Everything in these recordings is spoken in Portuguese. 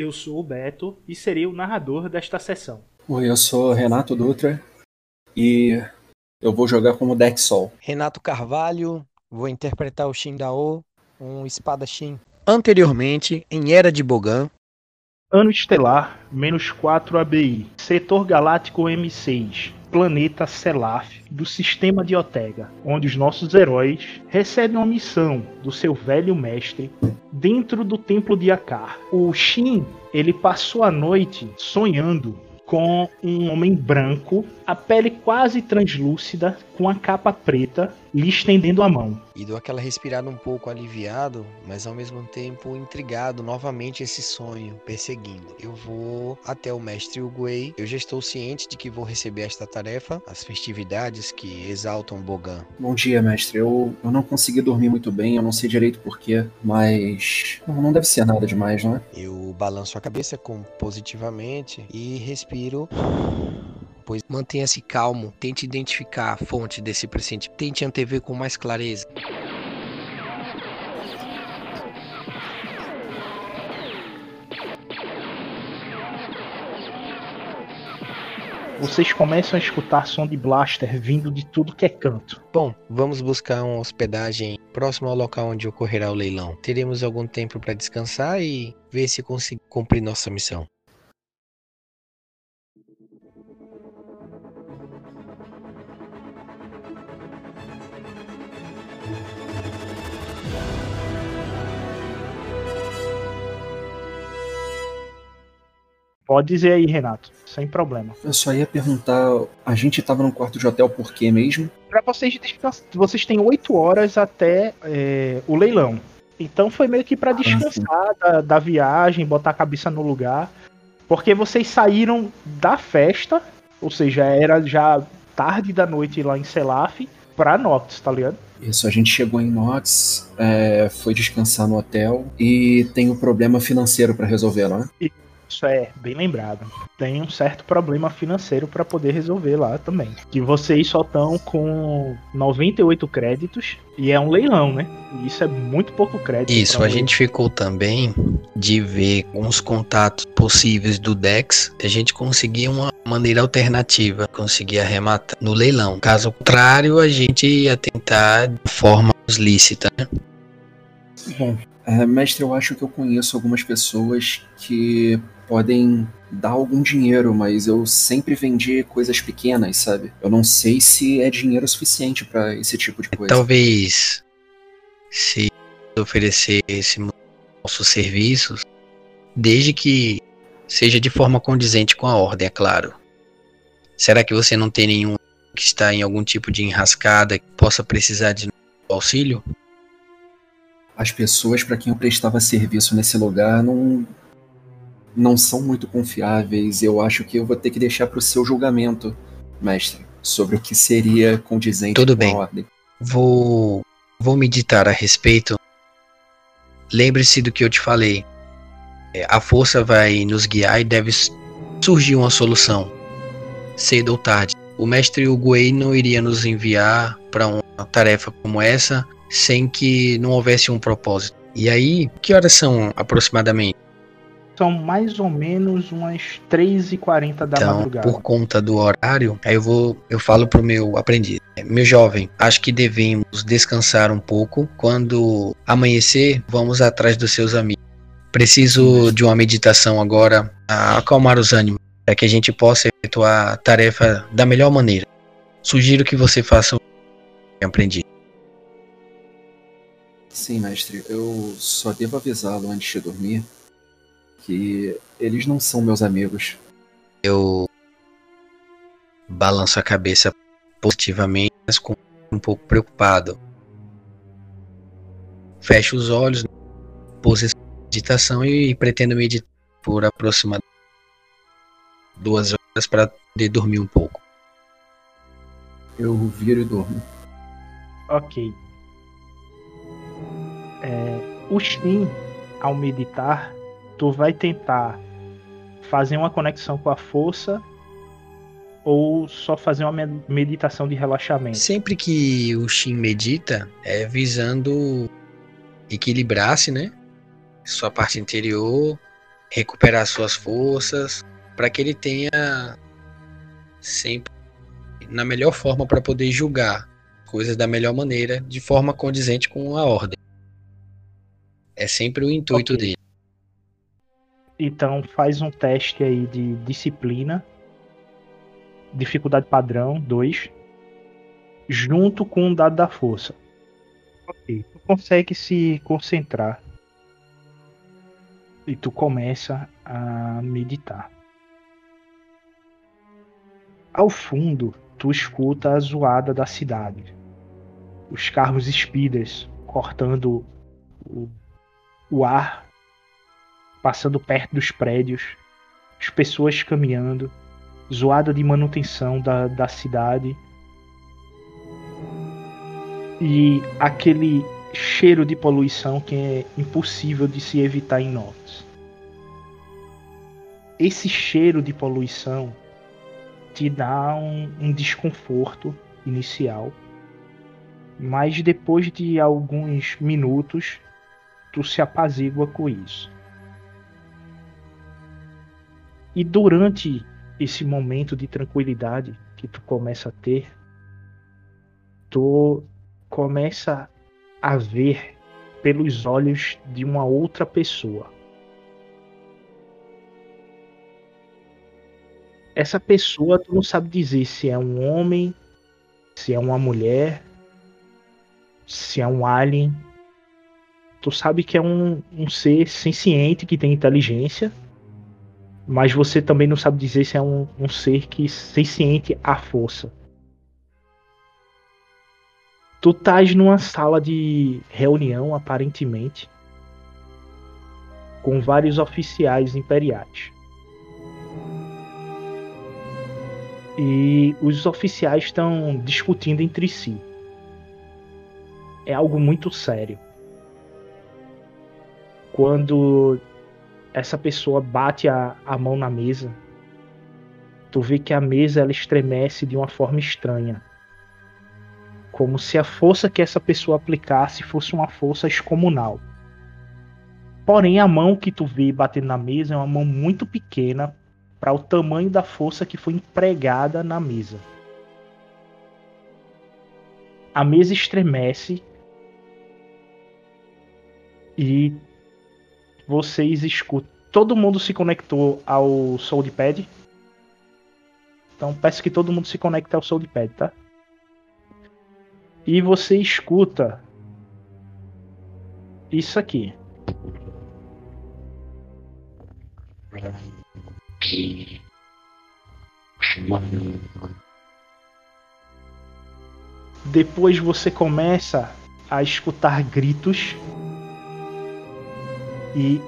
eu sou o Beto e serei o narrador desta sessão. Oi, eu sou Renato Dutra e eu vou jogar como deck Sol. Renato Carvalho, vou interpretar o Shindao, um espadachim. Anteriormente, em Era de Bogan. Ano Estelar, menos 4 ABI. Setor Galáctico M6. Planeta Selaf, do sistema de Otega, onde os nossos heróis recebem uma missão do seu velho mestre dentro do templo de Akar. O Shin, ele passou a noite sonhando com um homem branco, a pele quase translúcida, com a capa preta, lhe estendendo a mão. E dou aquela respirada um pouco aliviado, mas ao mesmo tempo intrigado novamente esse sonho perseguindo. Eu vou até o mestre Uguay. Eu já estou ciente de que vou receber esta tarefa, as festividades que exaltam Bogan. Bom dia, mestre. Eu, eu não consegui dormir muito bem, eu não sei direito porquê, mas não, não deve ser nada demais, não é? Eu balanço a cabeça com positivamente e respiro pois mantenha-se calmo, tente identificar a fonte desse pressentimento, tente antever com mais clareza. Vocês começam a escutar som de blaster vindo de tudo que é canto. Bom, vamos buscar uma hospedagem próximo ao local onde ocorrerá o leilão. Teremos algum tempo para descansar e ver se conseguimos cumprir nossa missão. Pode dizer aí, Renato, sem problema. Eu só ia perguntar, a gente tava num quarto de hotel por quê mesmo? Para vocês vocês têm oito horas até é, o leilão. Então foi meio que para descansar ah, da, da viagem, botar a cabeça no lugar. Porque vocês saíram da festa, ou seja, era já tarde da noite lá em Selaf, pra Nox, tá ligado? Isso, a gente chegou em Nox, é, foi descansar no hotel e tem um problema financeiro para resolver lá. E isso é bem lembrado. Tem um certo problema financeiro para poder resolver lá também. Que vocês só estão com 98 créditos e é um leilão, né? E isso é muito pouco crédito. Isso, a gente ficou também de ver uns contatos possíveis do Dex, a gente conseguir uma maneira alternativa, conseguir arrematar no leilão. Caso contrário, a gente ia tentar de forma lícita, né? Bom, é, mestre, eu acho que eu conheço algumas pessoas que podem dar algum dinheiro, mas eu sempre vendi coisas pequenas, sabe? Eu não sei se é dinheiro suficiente para esse tipo de coisa. Talvez se oferecer esse nossos serviços, desde que seja de forma condizente com a ordem, é claro. Será que você não tem nenhum que está em algum tipo de enrascada que possa precisar de auxílio? As pessoas para quem eu prestava serviço nesse lugar não não são muito confiáveis. Eu acho que eu vou ter que deixar para o seu julgamento, mestre, sobre o que seria condizente Tudo com bem. a ordem. Vou, vou meditar a respeito. Lembre-se do que eu te falei. É, a força vai nos guiar e deve surgir uma solução, cedo ou tarde. O mestre Uguay não iria nos enviar para uma tarefa como essa sem que não houvesse um propósito. E aí, que horas são aproximadamente? São mais ou menos umas 3h40 da então, madrugada. Por conta do horário, aí eu vou, eu falo pro meu aprendiz. Meu jovem, acho que devemos descansar um pouco. Quando amanhecer, vamos atrás dos seus amigos. Preciso de uma meditação agora a acalmar os ânimos, para que a gente possa efetuar a tarefa da melhor maneira. Sugiro que você faça o que aprendi. Sim, mestre. Eu só devo avisá-lo antes de dormir que eles não são meus amigos. Eu balanço a cabeça positivamente, mas com um pouco preocupado. Fecho os olhos, posição de meditação e pretendo meditar por aproximadamente duas horas para poder dormir um pouco. Eu viro e dormo. Ok. É, o Shin, ao meditar, tu vai tentar fazer uma conexão com a força ou só fazer uma meditação de relaxamento? Sempre que o Shin medita, é visando equilibrar-se, né? Sua parte interior, recuperar suas forças, para que ele tenha sempre na melhor forma para poder julgar coisas da melhor maneira, de forma condizente com a ordem. É sempre o intuito okay. dele. Então faz um teste aí de disciplina. Dificuldade padrão 2. Junto com um dado da força. Ok. Tu consegue se concentrar. E tu começa a meditar. Ao fundo, tu escuta a zoada da cidade. Os carros speeders cortando o, o ar passando perto dos prédios, as pessoas caminhando, zoada de manutenção da, da cidade. E aquele cheiro de poluição que é impossível de se evitar em Nox. Esse cheiro de poluição te dá um, um desconforto inicial, mas depois de alguns minutos tu se apazigua com isso. E durante esse momento de tranquilidade que tu começa a ter, tu começa a ver pelos olhos de uma outra pessoa. Essa pessoa tu não sabe dizer se é um homem, se é uma mulher, se é um alien. Tu sabe que é um, um ser senciente que tem inteligência mas você também não sabe dizer se é um, um ser que se ciente à força. Tu estás numa sala de reunião, aparentemente, com vários oficiais imperiais. E os oficiais estão discutindo entre si. É algo muito sério. Quando essa pessoa bate a, a mão na mesa, tu vê que a mesa ela estremece de uma forma estranha. Como se a força que essa pessoa aplicasse fosse uma força excomunal. Porém, a mão que tu vê batendo na mesa é uma mão muito pequena para o tamanho da força que foi empregada na mesa. A mesa estremece e vocês escutam. Todo mundo se conectou ao Soulpad. Então peço que todo mundo se conecte ao Soulpad, tá? E você escuta isso aqui. Depois você começa a escutar gritos e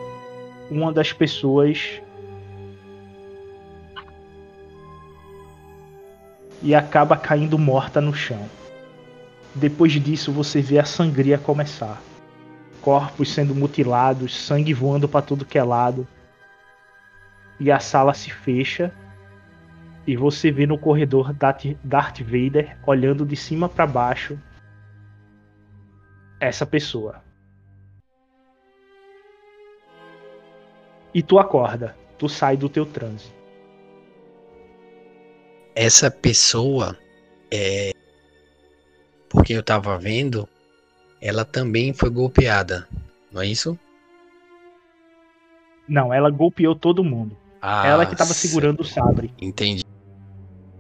uma das pessoas e acaba caindo morta no chão. Depois disso, você vê a sangria começar. Corpos sendo mutilados, sangue voando para tudo que é lado. E a sala se fecha. E você vê no corredor Darth Vader olhando de cima para baixo essa pessoa. E tu acorda, tu sai do teu transe. Essa pessoa é porque eu tava vendo, ela também foi golpeada, não é isso? Não, ela golpeou todo mundo. Ah, ela que tava segurando o sabre. Entendi.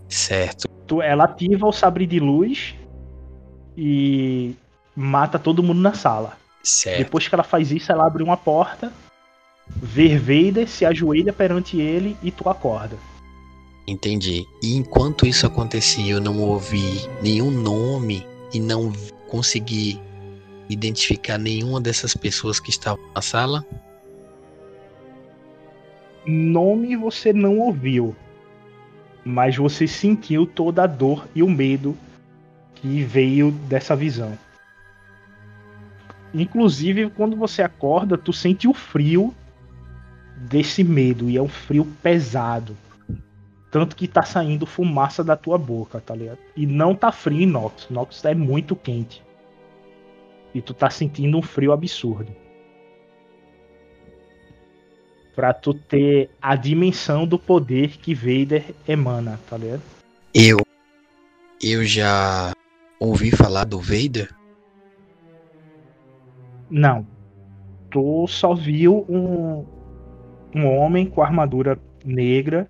Certo. Tu, ela ativa o sabre de luz e mata todo mundo na sala. Certo. Depois que ela faz isso, ela abre uma porta ver Vader, se ajoelha perante ele e tu acorda. Entendi. E enquanto isso acontecia, eu não ouvi nenhum nome e não consegui identificar nenhuma dessas pessoas que estavam na sala? Nome você não ouviu, mas você sentiu toda a dor e o medo que veio dessa visão. Inclusive, quando você acorda, tu sente o frio desse medo e é um frio pesado. Tanto que tá saindo fumaça da tua boca, tá ligado? E não tá frio em Nox. Nox é muito quente. E tu tá sentindo um frio absurdo. Pra tu ter a dimensão do poder que Vader emana, tá ligado? Eu. Eu já ouvi falar do Vader? Não. Tu só viu um, um homem com armadura negra,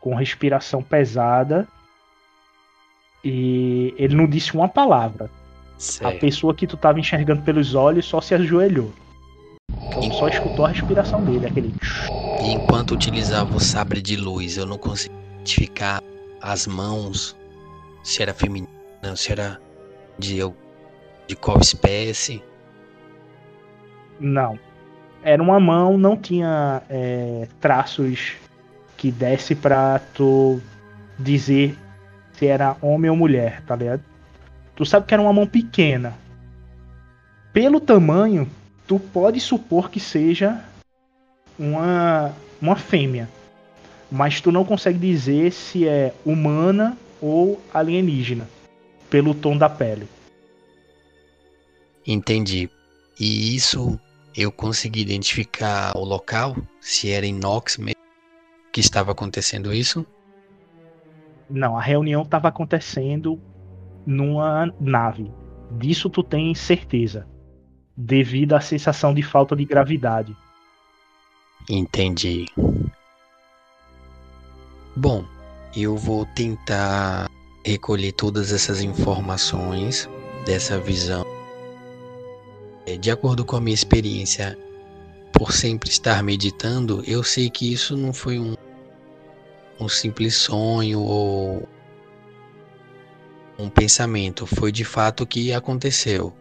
com respiração pesada. E ele não disse uma palavra. A pessoa que tu tava enxergando pelos olhos só se ajoelhou. Então só escutou a respiração dele, aquele. E enquanto utilizava o sabre de luz, eu não conseguia identificar as mãos, se era feminina, se era de, de qual espécie. Não. Era uma mão, não tinha é, traços que desse pra tu dizer se era homem ou mulher, tá ligado? Tu sabe que era uma mão pequena. Pelo tamanho, tu pode supor que seja uma, uma fêmea. Mas tu não consegue dizer se é humana ou alienígena. Pelo tom da pele. Entendi. E isso eu consegui identificar o local? Se era em Nox mesmo que estava acontecendo isso? Não, a reunião estava acontecendo numa nave. Disso tu tem certeza. Devido à sensação de falta de gravidade. Entendi. Bom, eu vou tentar recolher todas essas informações dessa visão. É, de acordo com a minha experiência, por sempre estar meditando, eu sei que isso não foi um, um simples sonho ou um pensamento, foi de fato o que aconteceu.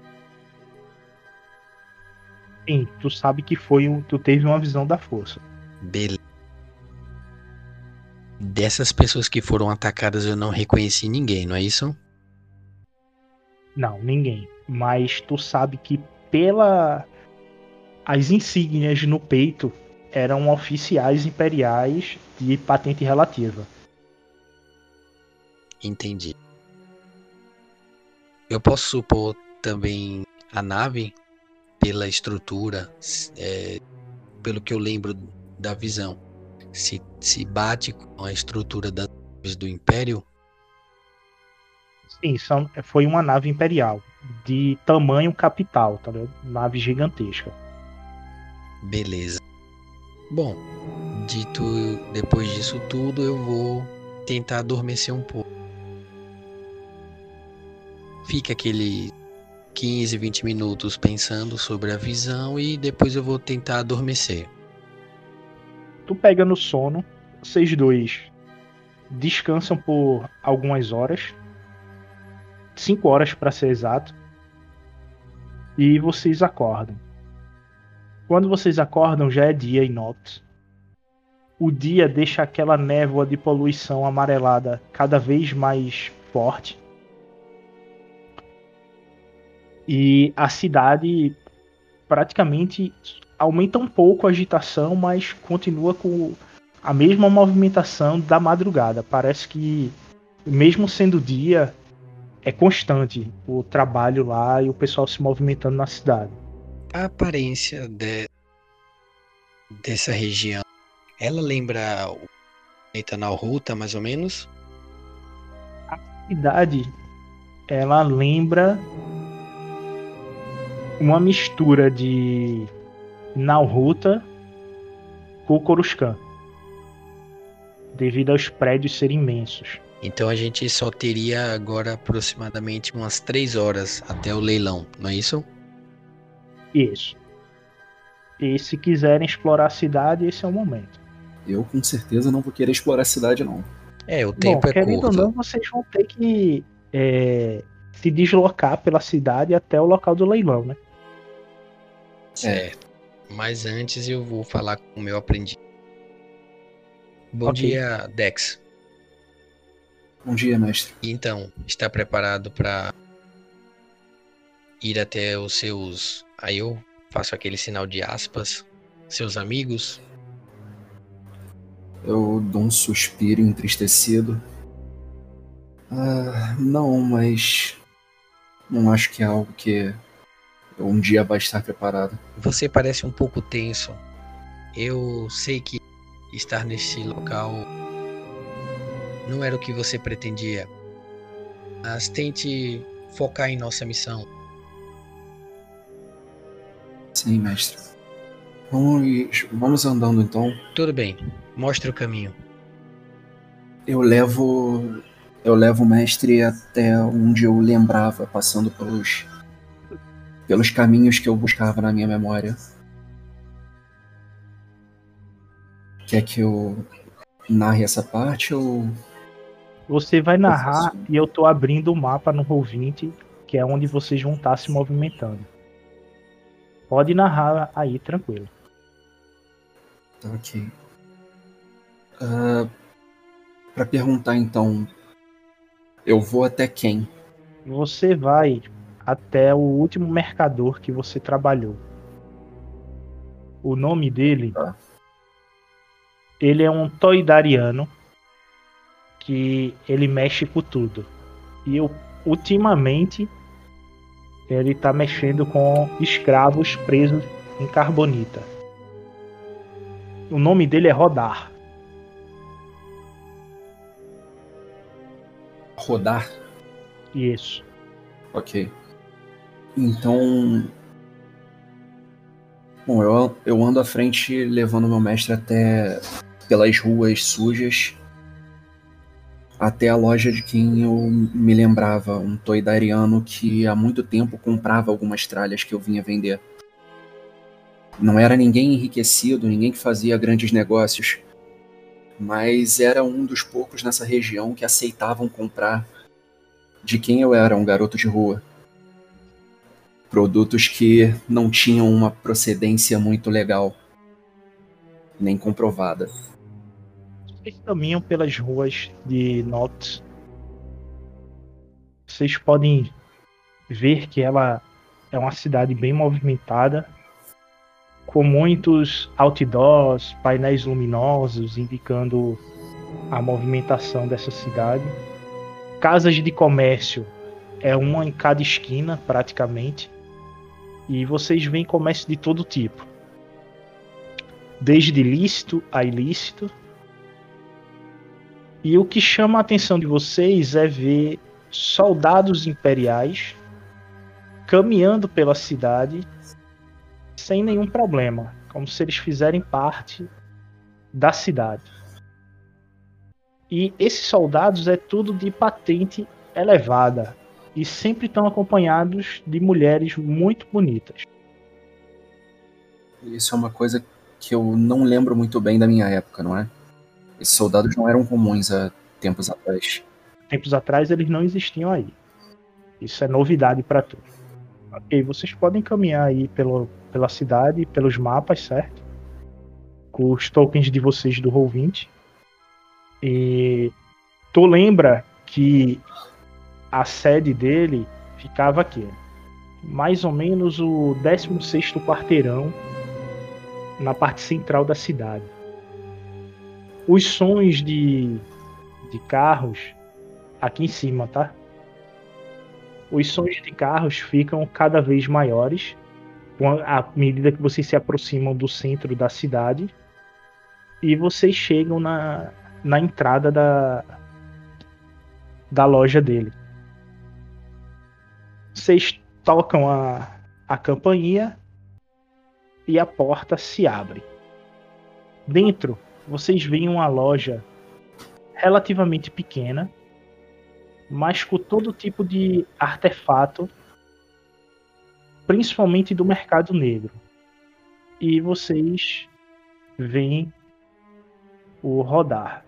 Sim, tu sabe que foi um, tu teve uma visão da força. Beleza. Dessas pessoas que foram atacadas eu não reconheci ninguém, não é isso? Não, ninguém. Mas tu sabe que pela as insígnias no peito eram oficiais imperiais de patente relativa. Entendi. Eu posso supor também a nave, pela estrutura, é, pelo que eu lembro da visão, se, se bate com a estrutura das naves do Império? Sim, são, foi uma nave imperial, de tamanho capital, tá ligado? Nave gigantesca. Beleza. Bom, dito depois disso tudo, eu vou tentar adormecer um pouco fica aquele 15, 20 minutos pensando sobre a visão e depois eu vou tentar adormecer. Tu pega no sono, vocês dois descansam por algumas horas, 5 horas para ser exato, e vocês acordam. Quando vocês acordam já é dia em Nox. O dia deixa aquela névoa de poluição amarelada cada vez mais forte e a cidade praticamente aumenta um pouco a agitação, mas continua com a mesma movimentação da madrugada. Parece que, mesmo sendo dia, é constante o trabalho lá e o pessoal se movimentando na cidade. A aparência de, dessa região, ela lembra o Etanal Ruta, mais ou menos? A cidade, ela lembra uma mistura de Nalruta com Coruscant. Devido aos prédios serem imensos. Então a gente só teria agora aproximadamente umas 3 horas até o leilão, não é isso? Isso. E se quiserem explorar a cidade, esse é o momento. Eu com certeza não vou querer explorar a cidade, não. É, o tempo Bom, é querendo curto. ou não, vocês vão ter que é, se deslocar pela cidade até o local do leilão, né? Certo. É. Mas antes eu vou falar com o meu aprendiz. Bom okay. dia, Dex. Bom dia, mestre. Então, está preparado para ir até os seus. Aí eu faço aquele sinal de aspas. Seus amigos? Eu dou um suspiro entristecido. Ah, não, mas. Não acho que é algo que um dia vai estar preparado. Você parece um pouco tenso. Eu sei que estar nesse local não era o que você pretendia. Mas tente focar em nossa missão. Sim, mestre. Vamos, vamos andando então. Tudo bem. Mostre o caminho. Eu levo eu levo o mestre até onde eu lembrava, passando pelos pelos caminhos que eu buscava na minha memória. Quer que eu narre essa parte ou você vai narrar e eu tô abrindo o mapa no Roll20, que é onde vocês vão estar se movimentando. Pode narrar aí, tranquilo. Ok. Uh, ah, para perguntar então, eu vou até quem? Você vai até o último mercador que você trabalhou. O nome dele. Tá. Ele é um toidariano que ele mexe com tudo. E eu, ultimamente ele está mexendo com escravos presos em carbonita. O nome dele é Rodar. Rodar? Isso. Ok. Então. Bom, eu, eu ando à frente levando meu mestre até pelas ruas sujas até a loja de quem eu me lembrava, um toidariano que há muito tempo comprava algumas tralhas que eu vinha vender. Não era ninguém enriquecido, ninguém que fazia grandes negócios, mas era um dos poucos nessa região que aceitavam comprar de quem eu era, um garoto de rua. Produtos que não tinham uma procedência muito legal, nem comprovada vocês caminham pelas ruas de Nox, vocês podem ver que ela é uma cidade bem movimentada, com muitos outdoors, painéis luminosos indicando a movimentação dessa cidade. Casas de comércio é uma em cada esquina, praticamente. E vocês veem comércio de todo tipo. Desde lícito a ilícito, e o que chama a atenção de vocês é ver soldados imperiais caminhando pela cidade sem nenhum problema, como se eles fizerem parte da cidade. E esses soldados é tudo de patente elevada e sempre estão acompanhados de mulheres muito bonitas. Isso é uma coisa que eu não lembro muito bem da minha época, não é? Esses soldados não eram comuns há tempos atrás. Tempos atrás eles não existiam aí. Isso é novidade para tu. Ok, vocês podem caminhar aí pelo, pela cidade, pelos mapas, certo? Com os tokens de vocês do Roll20. E tu lembra que a sede dele ficava aqui. Mais ou menos o 16 quarteirão na parte central da cidade os sons de, de carros aqui em cima, tá? Os sons de carros ficam cada vez maiores à medida que vocês se aproximam do centro da cidade e vocês chegam na, na entrada da, da loja dele. Vocês tocam a, a campainha e a porta se abre. Dentro vocês veem uma loja relativamente pequena, mas com todo tipo de artefato, principalmente do mercado negro. E vocês veem o rodar.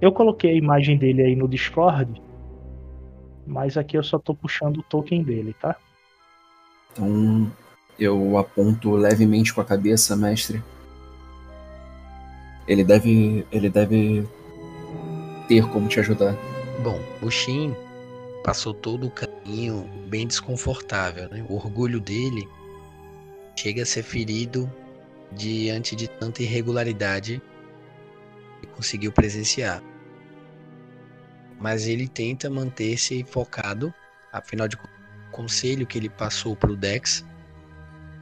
Eu coloquei a imagem dele aí no Discord, mas aqui eu só tô puxando o token dele, tá? Então eu aponto levemente com a cabeça, mestre ele deve, ele deve ter como te ajudar. Bom, o Shin passou todo o caminho bem desconfortável, né? O orgulho dele chega a ser ferido diante de tanta irregularidade que conseguiu presenciar. Mas ele tenta manter-se focado, afinal de contas, o conselho que ele passou para o Dex.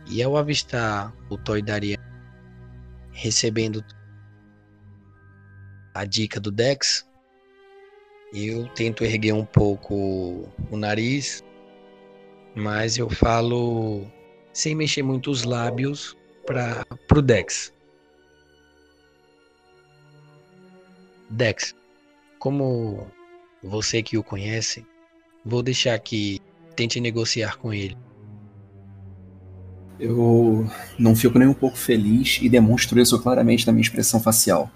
E ao avistar o Toidaria recebendo a dica do Dex, eu tento erguer um pouco o nariz, mas eu falo sem mexer muito os lábios para pro Dex. Dex, como você que o conhece, vou deixar que tente negociar com ele. Eu não fico nem um pouco feliz e demonstro isso claramente na minha expressão facial.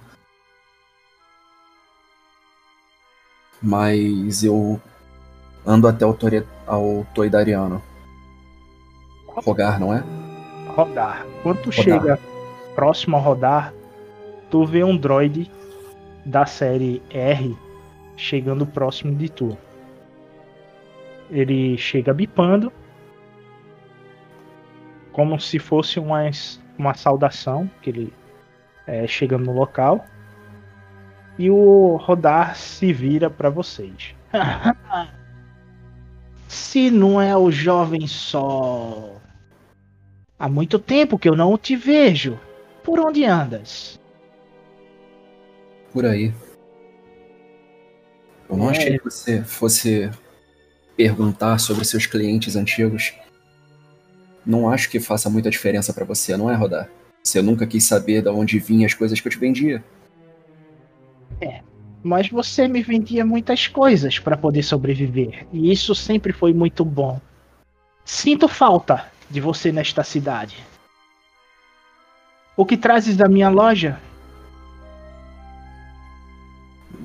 Mas eu ando até o, Tori, ao Toidariano. Rogar, não é? Rodar. Quando tu rodar. chega próximo a rodar, tu vê um droid da série R chegando próximo de tu. Ele chega bipando, como se fosse uma, uma saudação, que ele é, chegando no local. E o rodar se vira para vocês. se não é o jovem sol. Há muito tempo que eu não te vejo. Por onde andas? Por aí. Eu não é. achei que você fosse perguntar sobre seus clientes antigos. Não acho que faça muita diferença para você, não é, Rodar? Você nunca quis saber de onde vinham as coisas que eu te vendia. É, mas você me vendia muitas coisas para poder sobreviver, e isso sempre foi muito bom. Sinto falta de você nesta cidade. O que trazes da minha loja?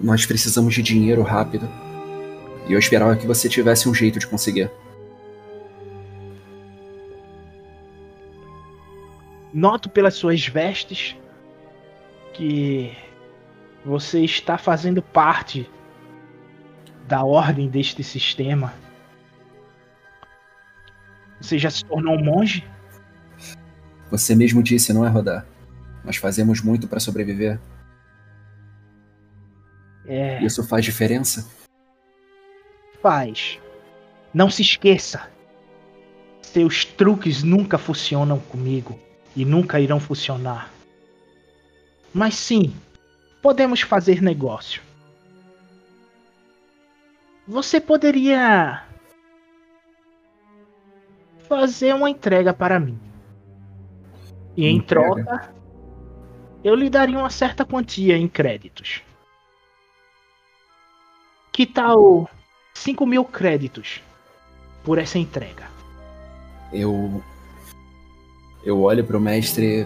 Nós precisamos de dinheiro rápido. E eu esperava que você tivesse um jeito de conseguir. Noto pelas suas vestes que você está fazendo parte da ordem deste sistema. Você já se tornou um monge? Você mesmo disse, não é, Rodar? Nós fazemos muito para sobreviver. É. Isso faz diferença? Faz. Não se esqueça. Seus truques nunca funcionam comigo e nunca irão funcionar. Mas sim, podemos fazer negócio. Você poderia fazer uma entrega para mim. E em troca, eu lhe daria uma certa quantia em créditos. Que tal 5 mil créditos por essa entrega? Eu. Eu olho para o mestre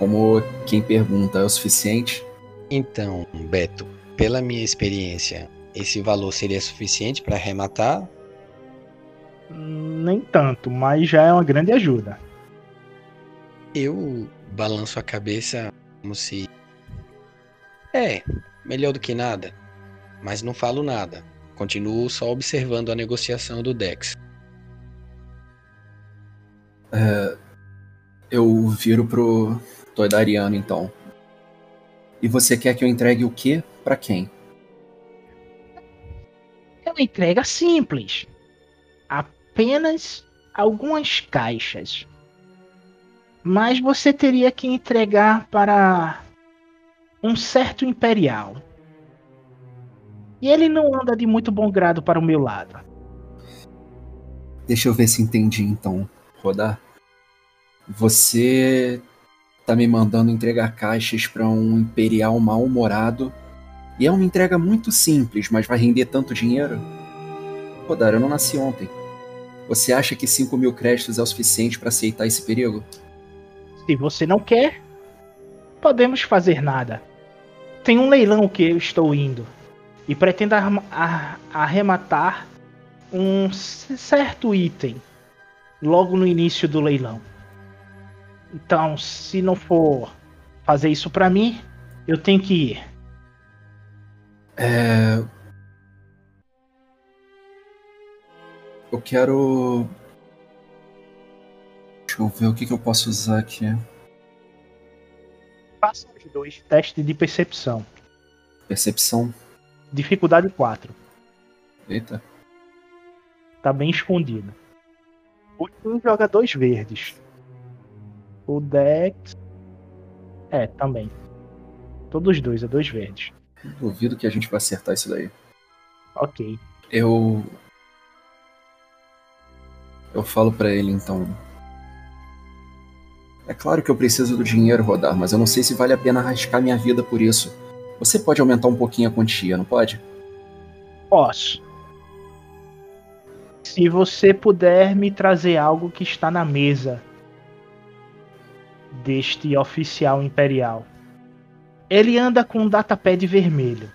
como quem pergunta: é o suficiente? Então, Beto, pela minha experiência, esse valor seria suficiente para arrematar nem tanto, mas já é uma grande ajuda. Eu balanço a cabeça como se. É, melhor do que nada. Mas não falo nada. Continuo só observando a negociação do Dex. É, eu viro pro Toidariano então. E você quer que eu entregue o quê para quem? É uma entrega simples apenas algumas caixas. Mas você teria que entregar para um certo imperial. E ele não anda de muito bom grado para o meu lado. Deixa eu ver se entendi então, Rodar. Você tá me mandando entregar caixas para um imperial mal-humorado. E é uma entrega muito simples, mas vai render tanto dinheiro? Rodar, eu não nasci ontem. Você acha que 5 mil créditos é o suficiente para aceitar esse perigo? Se você não quer, podemos fazer nada. Tem um leilão que eu estou indo e pretendo arrematar um certo item logo no início do leilão. Então, se não for fazer isso para mim, eu tenho que ir. É, Eu quero. Deixa eu ver o que, que eu posso usar aqui. Façam os dois testes de percepção. Percepção. Dificuldade 4. Eita. Tá bem escondido. O Tim joga dois verdes. O Dex. É, também. Todos dois, é dois verdes. Duvido que a gente vai acertar isso daí. Ok. Eu. Eu falo pra ele então. É claro que eu preciso do dinheiro, Rodar, mas eu não sei se vale a pena arriscar minha vida por isso. Você pode aumentar um pouquinho a quantia, não pode? Posso. Se você puder me trazer algo que está na mesa deste oficial imperial. Ele anda com um datapad vermelho.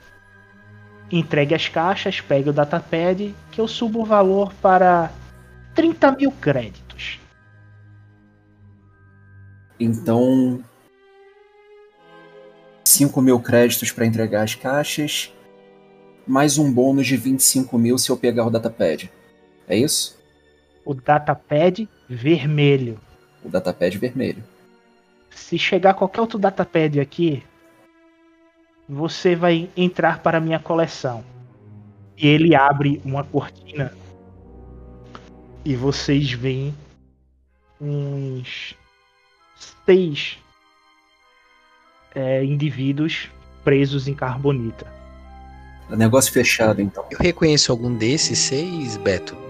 Entregue as caixas, pegue o datapad, que eu subo o valor para 30 mil créditos. Então. 5 mil créditos para entregar as caixas, mais um bônus de 25 mil se eu pegar o datapad. É isso? O datapad vermelho. O datapad vermelho. Se chegar qualquer outro datapad aqui, você vai entrar para a minha coleção. E ele abre uma cortina e vocês veem uns seis é, indivíduos presos em carbonita. Negócio fechado, então. Eu reconheço algum desses seis, Beto?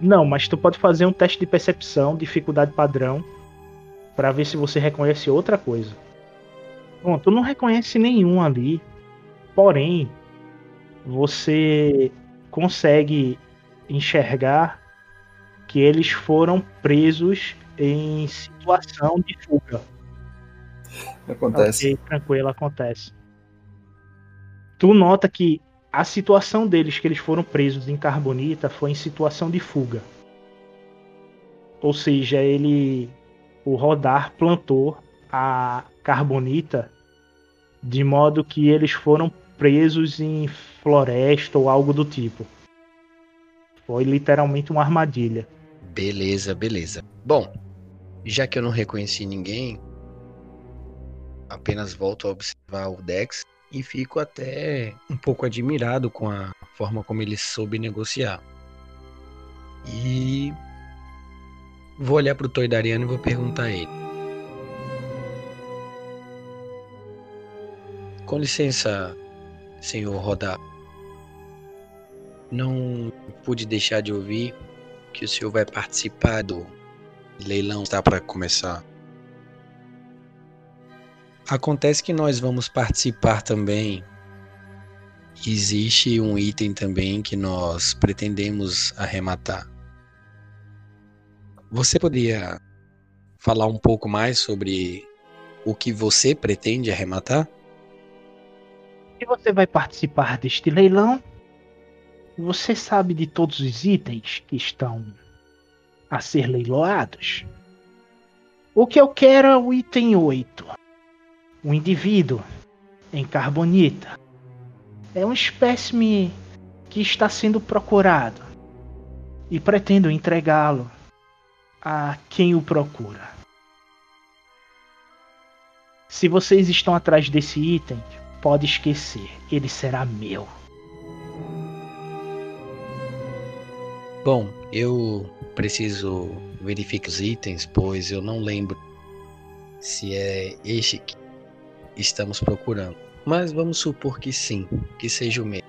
Não, mas tu pode fazer um teste de percepção, dificuldade padrão, para ver se você reconhece outra coisa. Bom, tu não reconhece nenhum ali, porém você consegue enxergar que eles foram presos em situação de fuga. Acontece. Ok, tranquilo, acontece. Tu nota que a situação deles, que eles foram presos em Carbonita, foi em situação de fuga. Ou seja, ele. O Rodar plantou a Carbonita de modo que eles foram presos em floresta ou algo do tipo. Foi literalmente uma armadilha. Beleza, beleza. Bom, já que eu não reconheci ninguém, apenas volto a observar o Dex e fico até um pouco admirado com a forma como ele soube negociar. E vou olhar pro Toidariano e vou perguntar a ele. Com licença, senhor Rodar. Não pude deixar de ouvir que o senhor vai participar do leilão está para começar. Acontece que nós vamos participar também. Existe um item também que nós pretendemos arrematar. Você poderia falar um pouco mais sobre o que você pretende arrematar? Se você vai participar deste leilão, você sabe de todos os itens que estão a ser leiloados? O que eu quero é o item 8. Um indivíduo em carbonita. É um espécime que está sendo procurado e pretendo entregá-lo a quem o procura. Se vocês estão atrás desse item, pode esquecer, ele será meu. Bom, eu preciso verificar os itens, pois eu não lembro se é este que estamos procurando. Mas vamos supor que sim, que seja o mesmo.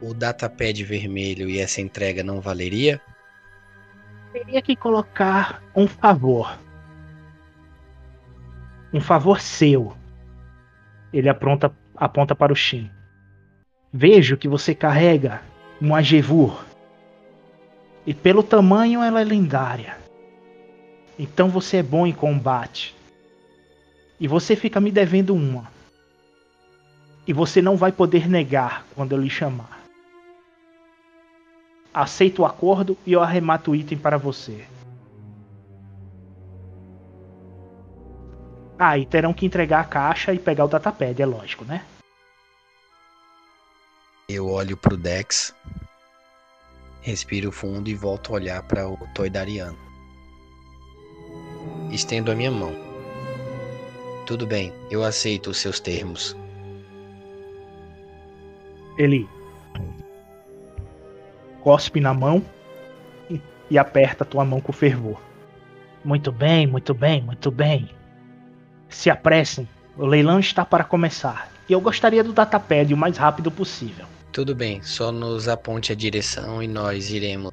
O datapad vermelho e essa entrega não valeria? Teria que colocar um favor. Um favor seu. Ele apronta, aponta para o Shin. Vejo que você carrega um Ajevur. E pelo tamanho ela é lendária. Então você é bom em combate. E você fica me devendo uma. E você não vai poder negar quando eu lhe chamar. Aceito o acordo e eu arremato o item para você. Ah, e terão que entregar a caixa e pegar o datapad, é lógico, né? Eu olho pro Dex, respiro fundo e volto a olhar para o Toidariano. estendo a minha mão. Tudo bem, eu aceito os seus termos. Ele cospe na mão e, aperta tua mão com fervor. Muito bem, muito bem, muito bem. Se apressem, o leilão está para começar. E eu gostaria do datapad o mais rápido possível. Tudo bem, só nos aponte a direção e nós iremos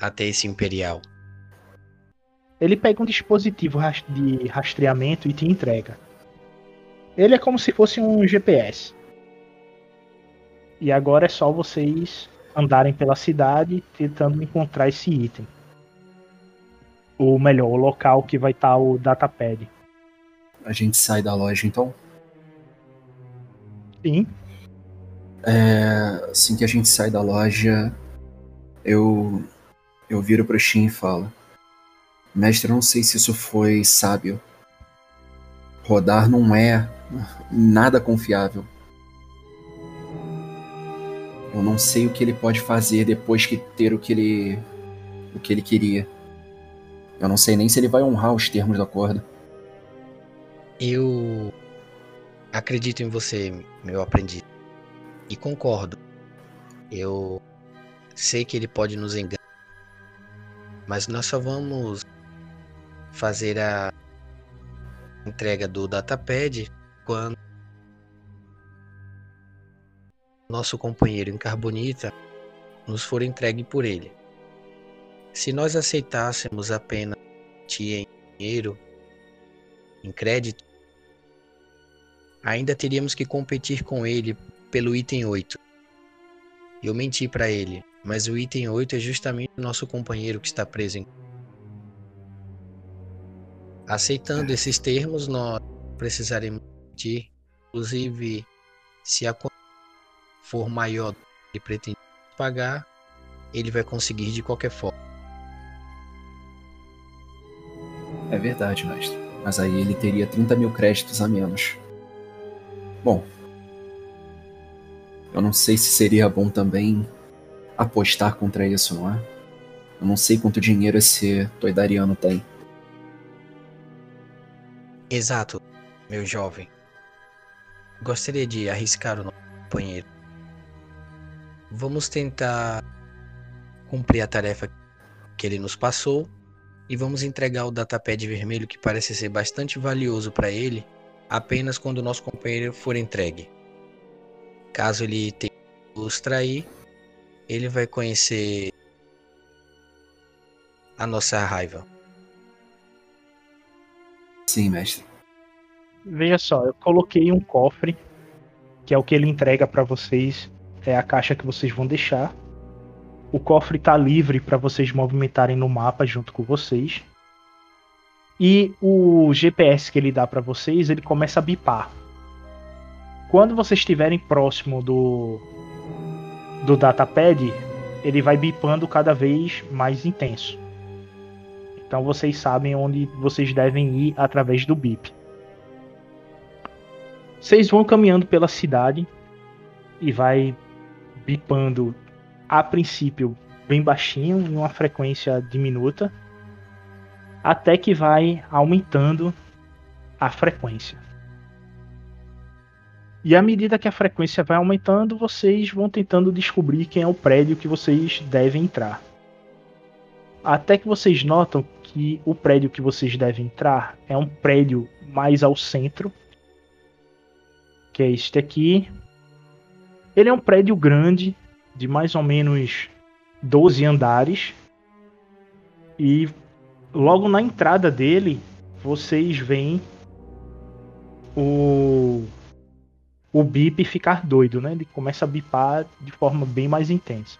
até esse Imperial. Ele pega um dispositivo de rastreamento e te entrega. Ele é como se fosse um GPS. E agora é só vocês andarem pela cidade tentando encontrar esse item. Ou melhor, o local que vai estar o datapad. A gente sai da loja então? Sim. É, assim que a gente sai da loja, eu eu viro pro Shin e falo: Mestre, eu não sei se isso foi sábio. Rodar não é nada confiável. Eu não sei o que ele pode fazer depois que ter o que ele o que ele queria. Eu não sei nem se ele vai honrar os termos do acordo. Eu acredito em você, meu aprendiz. E concordo. Eu sei que ele pode nos enganar. Mas nós só vamos fazer a entrega do datapad quando nosso companheiro em carbonita nos for entregue por ele. Se nós aceitássemos apenas em dinheiro, em crédito, ainda teríamos que competir com ele pelo item 8. Eu menti para ele, mas o item 8 é justamente o nosso companheiro que está preso em. Aceitando esses termos, nós precisaremos mentir, inclusive se a for maior do que pretende pagar, ele vai conseguir de qualquer forma. É verdade, mestre. Mas aí ele teria 30 mil créditos a menos. Bom, eu não sei se seria bom também apostar contra isso, não é? Eu não sei quanto dinheiro esse Toidariano tem. Exato, meu jovem. Gostaria de arriscar o nosso companheiro. Vamos tentar cumprir a tarefa que ele nos passou e vamos entregar o datapad vermelho que parece ser bastante valioso para ele apenas quando o nosso companheiro for entregue. Caso ele tenha nos trair, ele vai conhecer a nossa raiva. Sim, mestre. Veja só, eu coloquei um cofre, que é o que ele entrega para vocês é a caixa que vocês vão deixar. O cofre está livre para vocês movimentarem no mapa junto com vocês. E o GPS que ele dá para vocês, ele começa a bipar. Quando vocês estiverem próximo do do datapad, ele vai bipando cada vez mais intenso. Então vocês sabem onde vocês devem ir através do bip. Vocês vão caminhando pela cidade e vai bipando a princípio bem baixinho, em uma frequência diminuta, até que vai aumentando a frequência. E à medida que a frequência vai aumentando, vocês vão tentando descobrir quem é o prédio que vocês devem entrar. Até que vocês notam que o prédio que vocês devem entrar é um prédio mais ao centro, que é este aqui, ele é um prédio grande, de mais ou menos 12 andares. E logo na entrada dele, vocês veem o o bip ficar doido, né? Ele começa a bipar de forma bem mais intensa.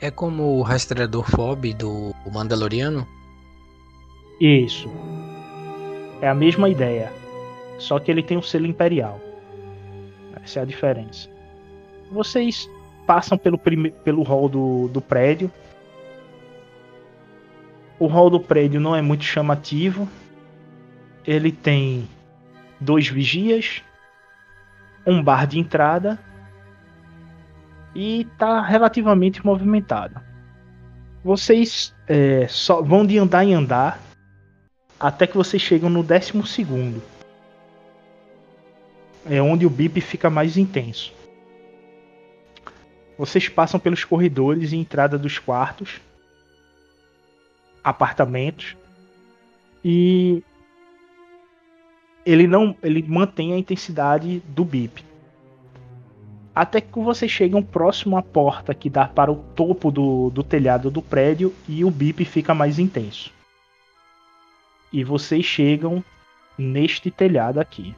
É como o rastreador FOB do Mandaloriano? Isso. É a mesma ideia. Só que ele tem um selo imperial. Essa é a diferença. Vocês passam pelo, pelo hall do, do prédio. O hall do prédio não é muito chamativo. Ele tem dois vigias, um bar de entrada e está relativamente movimentado. Vocês é, só vão de andar em andar até que vocês chegam no décimo segundo. É onde o bip fica mais intenso. Vocês passam pelos corredores e entrada dos quartos, apartamentos e ele não, ele mantém a intensidade do bip. Até que vocês chegam próximo à porta que dá para o topo do, do telhado do prédio e o bip fica mais intenso. E vocês chegam neste telhado aqui.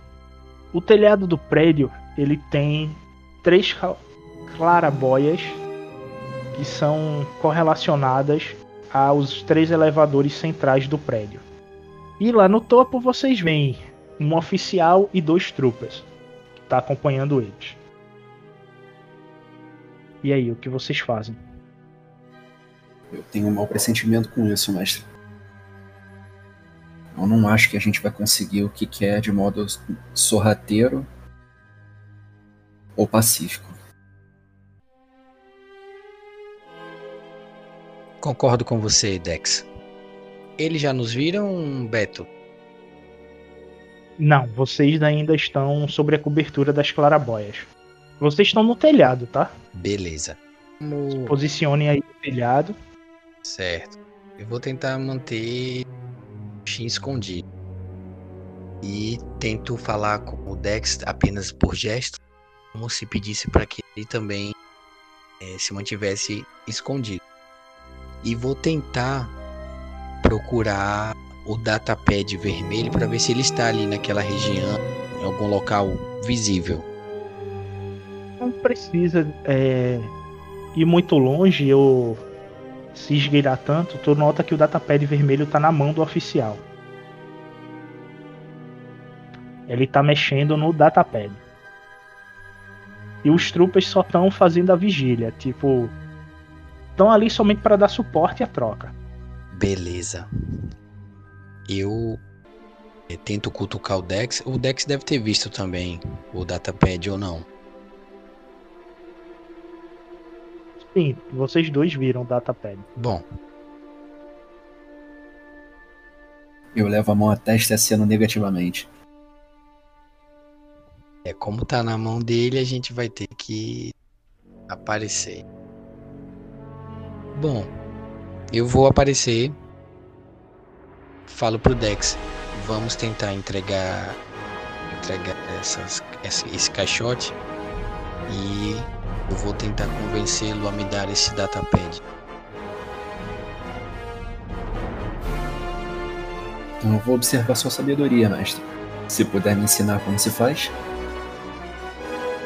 O telhado do prédio ele tem três clarabóias que são correlacionadas aos três elevadores centrais do prédio. E lá no topo vocês veem um oficial e dois troopers que está acompanhando eles. E aí, o que vocês fazem? Eu tenho um mau pressentimento com isso, mestre. Eu não acho que a gente vai conseguir o que quer de modo sorrateiro ou pacífico. Concordo com você, Dex. Eles já nos viram, Beto? Não, vocês ainda estão sobre a cobertura das clarabóias. Vocês estão no telhado, tá? Beleza. Se posicionem aí no telhado. Certo. Eu vou tentar manter o Shin escondido. E tento falar com o Dex apenas por gesto, como se pedisse para que ele também é, se mantivesse escondido. E vou tentar procurar o datapad vermelho para ver se ele está ali naquela região, em algum local visível. Precisa é, ir muito longe ou se esgueirar tanto. Tu nota que o datapad vermelho está na mão do oficial. Ele está mexendo no datapad. E os troopers só estão fazendo a vigília, tipo, estão ali somente para dar suporte à troca. Beleza eu tento cutucar o Dex. O Dex deve ter visto também o datapad ou não. Sim, vocês dois viram o datapad. Bom. Eu levo a mão à testa e aceno negativamente. É como tá na mão dele, a gente vai ter que aparecer. Bom, eu vou aparecer falo pro Dex, vamos tentar entregar entregar essas, esse, esse caixote e eu vou tentar convencê-lo a me dar esse datapad. Então eu vou observar sua sabedoria, mestre. Se puder me ensinar como se faz.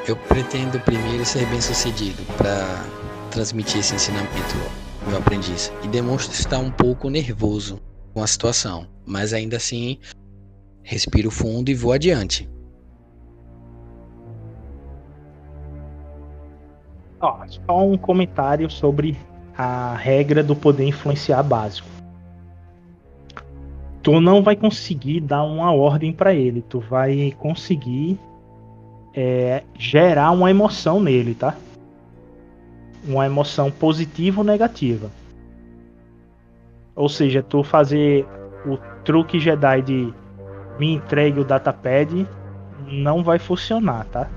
Eu pretendo primeiro ser bem sucedido para transmitir esse ensinamento ao meu aprendiz e demonstro estar um pouco nervoso com a situação, mas ainda assim respiro fundo e vou adiante. Ó, só um comentário sobre a regra do poder influenciar básico. Tu não vai conseguir dar uma ordem para ele, tu vai conseguir é, gerar uma emoção nele, tá? Uma emoção positiva ou negativa. Ou seja, tu fazer o truque Jedi de me entregue o datapad não vai funcionar, tá?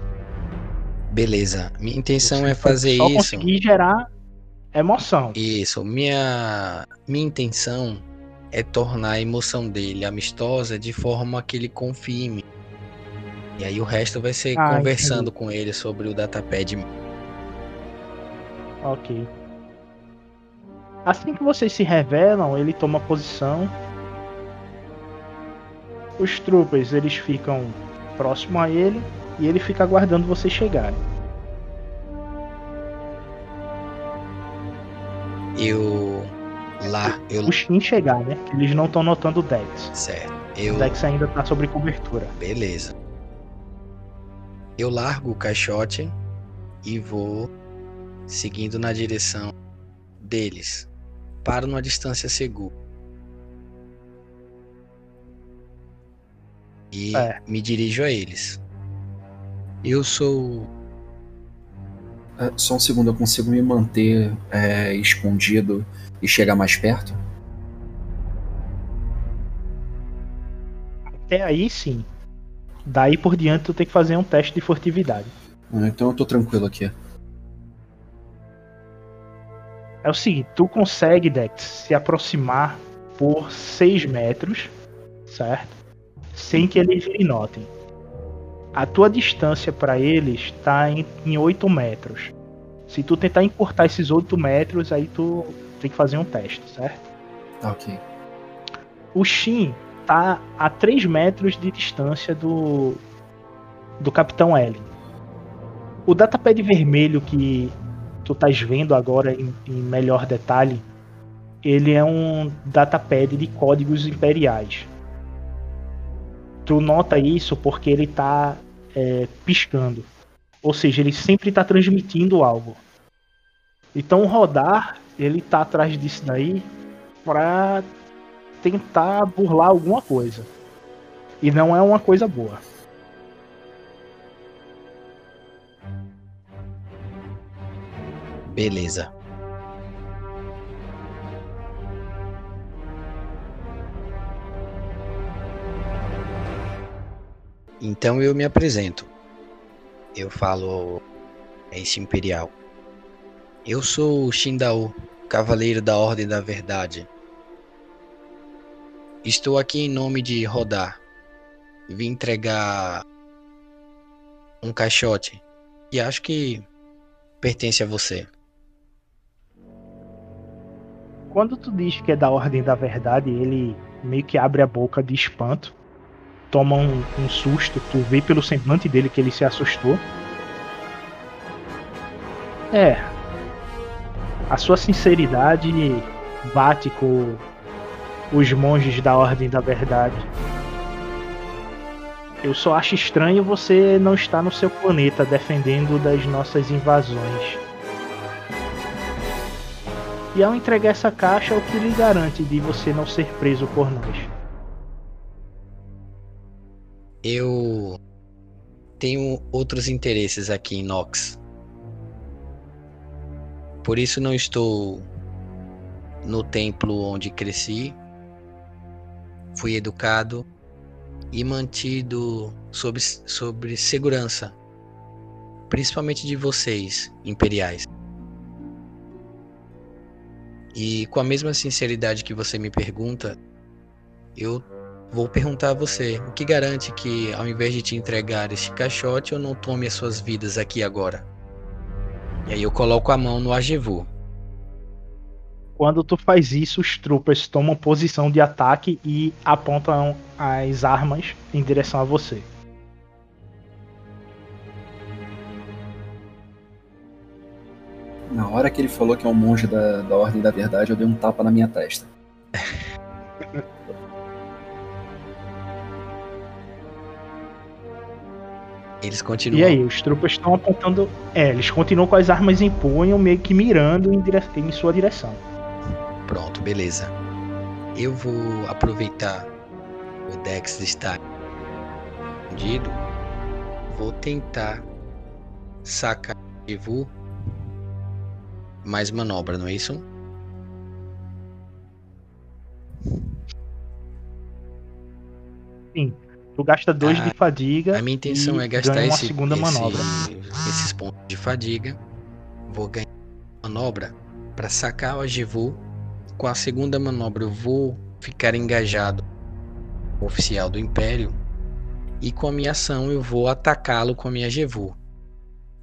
Beleza. Minha intenção Você é fazer só isso. conseguir gerar emoção. Isso. Minha minha intenção é tornar a emoção dele amistosa de forma que ele confie em mim. E aí o resto vai ser ah, conversando entendi. com ele sobre o datapad. Ok. Assim que vocês se revelam, ele toma posição. Os troopers eles ficam próximo a ele e ele fica aguardando vocês chegarem. Eu lá, eu o Shin chegar, né? Eles não estão notando o Dex. Certo. Eu... O Dex ainda tá sobre cobertura. Beleza. Eu largo o caixote e vou seguindo na direção deles paro numa distância segura. E é. me dirijo a eles. Eu sou É, só um segundo, eu consigo me manter é, escondido e chegar mais perto? Até aí sim. Daí por diante tu tem que fazer um teste de furtividade. Ah, então eu tô tranquilo aqui. É o seguinte, tu consegue, Dex, se aproximar por 6 metros, certo? Sem que eles lhe notem. A tua distância para eles está em, em 8 metros. Se tu tentar encurtar esses 8 metros, aí tu tem que fazer um teste, certo? Ok. O Shin tá a 3 metros de distância do do Capitão Ellen. O datapad vermelho que tu estás vendo agora em, em, melhor detalhe, ele é um datapad de códigos imperiais. Tu nota isso porque ele está é, piscando. Ou seja, ele sempre está transmitindo algo. Então rodar, ele tá atrás disso daí para tentar burlar alguma coisa. E não é uma coisa boa. Beleza. Então eu me apresento. Eu falo é esse imperial. Eu sou Shindao, cavaleiro da Ordem da Verdade. Estou aqui em nome de Rodar. Vim entregar um caixote e acho que pertence a você. Quando tu diz que é da Ordem da Verdade, ele meio que abre a boca de espanto, toma um, um susto, tu vê pelo semblante dele que ele se assustou. É. A sua sinceridade bate com os monges da Ordem da Verdade. Eu só acho estranho você não estar no seu planeta defendendo das nossas invasões. E ao entregar essa caixa, o que lhe garante de você não ser preso por nós? Eu tenho outros interesses aqui em Nox. Por isso não estou no templo onde cresci. Fui educado e mantido sob, sob segurança, principalmente de vocês, imperiais. E com a mesma sinceridade que você me pergunta, eu vou perguntar a você: o que garante que, ao invés de te entregar este caixote, eu não tome as suas vidas aqui agora? E aí eu coloco a mão no Ajevu. Quando tu faz isso, os troopers tomam posição de ataque e apontam as armas em direção a você. Na hora que ele falou que é um monge da, da Ordem da Verdade, eu dei um tapa na minha testa. Eles continuam. E aí, os tropas estão apontando. É, eles continuam com as armas em punho, meio que mirando em, dire... em sua direção. Pronto, beleza. Eu vou aproveitar o Dex estar escondido. Vou tentar sacar o Vu mais manobra, não é isso? Sim. Tu gasta dois ah, de fadiga. A minha intenção é gastar esse, segunda esse, manobra. esses pontos de fadiga. Vou ganhar manobra para sacar o Agivu. Com a segunda manobra eu vou ficar engajado oficial do Império. E com a minha ação eu vou atacá-lo com a minha Jevu.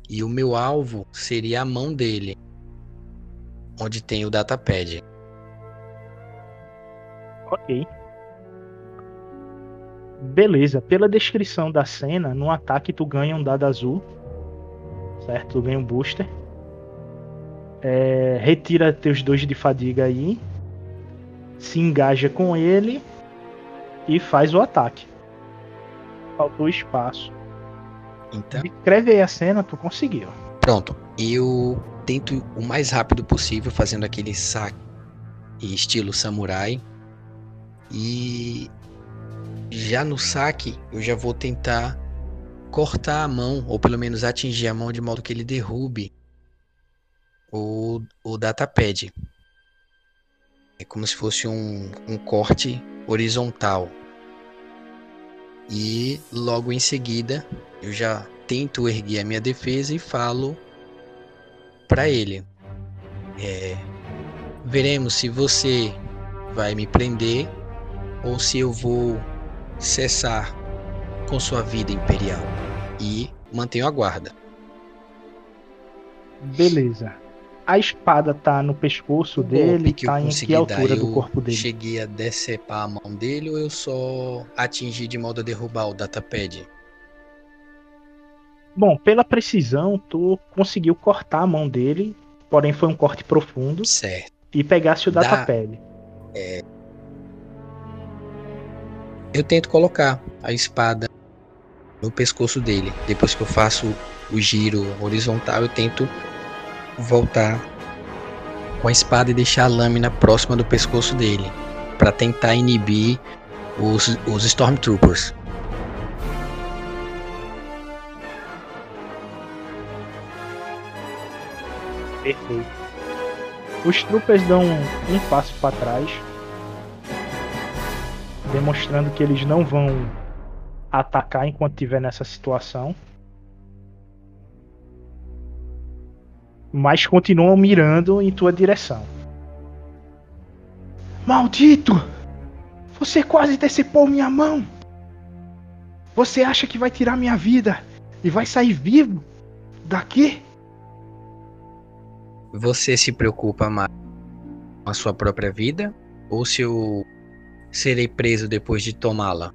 E o meu alvo seria a mão dele onde tem o datapad. Ok. Beleza, pela descrição da cena, no ataque tu ganha um dado azul. Certo? Tu ganha um booster. É, retira teus dois de fadiga aí. Se engaja com ele. E faz o ataque. Faltou espaço. Então. Escreve aí a cena, tu conseguiu. Pronto. Eu tento o mais rápido possível, fazendo aquele saque estilo samurai. E já no saque, eu já vou tentar cortar a mão, ou pelo menos atingir a mão de modo que ele derrube o, o datapad. É como se fosse um, um corte horizontal. E logo em seguida eu já tento erguer a minha defesa e falo para ele: é, veremos se você vai me prender ou se eu vou cessar com sua vida imperial e mantenho a guarda. Beleza. A espada tá no pescoço dele, que tá em que altura do corpo dele? Cheguei a decepar a mão dele ou eu só atingi de modo a derrubar o datapad? Bom, pela precisão, tu conseguiu cortar a mão dele, porém foi um corte profundo. Certo. E pegasse o datapad. É... Eu tento colocar a espada no pescoço dele. Depois que eu faço o giro horizontal, eu tento voltar com a espada e deixar a lâmina próxima do pescoço dele, para tentar inibir os, os Stormtroopers. Perfeito. Os troopers dão um, um passo para trás, demonstrando que eles não vão atacar enquanto estiver nessa situação. Mas continuam mirando em tua direção. Maldito! Você quase decepou minha mão! Você acha que vai tirar minha vida e vai sair vivo daqui? Você se preocupa mais com a sua própria vida ou se eu serei preso depois de tomá-la?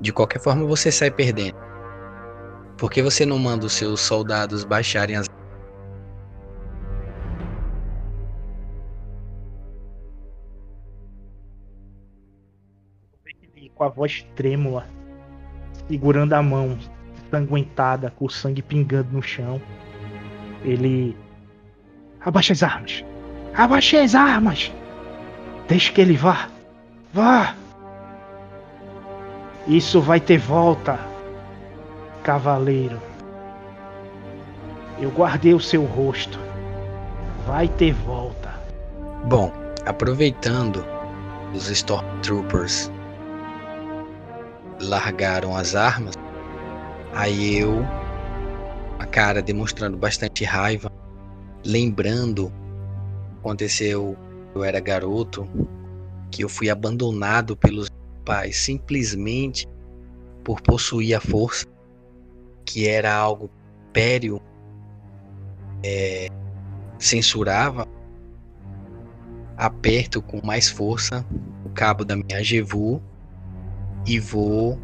De qualquer forma, você sai perdendo. Por que você não manda os seus soldados baixarem as. Com a voz trêmula, segurando a mão, sanguentada, com o sangue pingando no chão, ele Abaixe as armas. Abaixe as armas. Deixe que ele vá. Vá. Isso vai ter volta, cavaleiro. Eu guardei o seu rosto. Vai ter volta. Bom, aproveitando os Stormtroopers largaram as armas, aí eu, a cara demonstrando bastante raiva, lembrando aconteceu eu era garoto que eu fui abandonado pelos pais simplesmente por possuir a força que era algo pério é, censurava aperto com mais força o cabo da minha Jevu e vou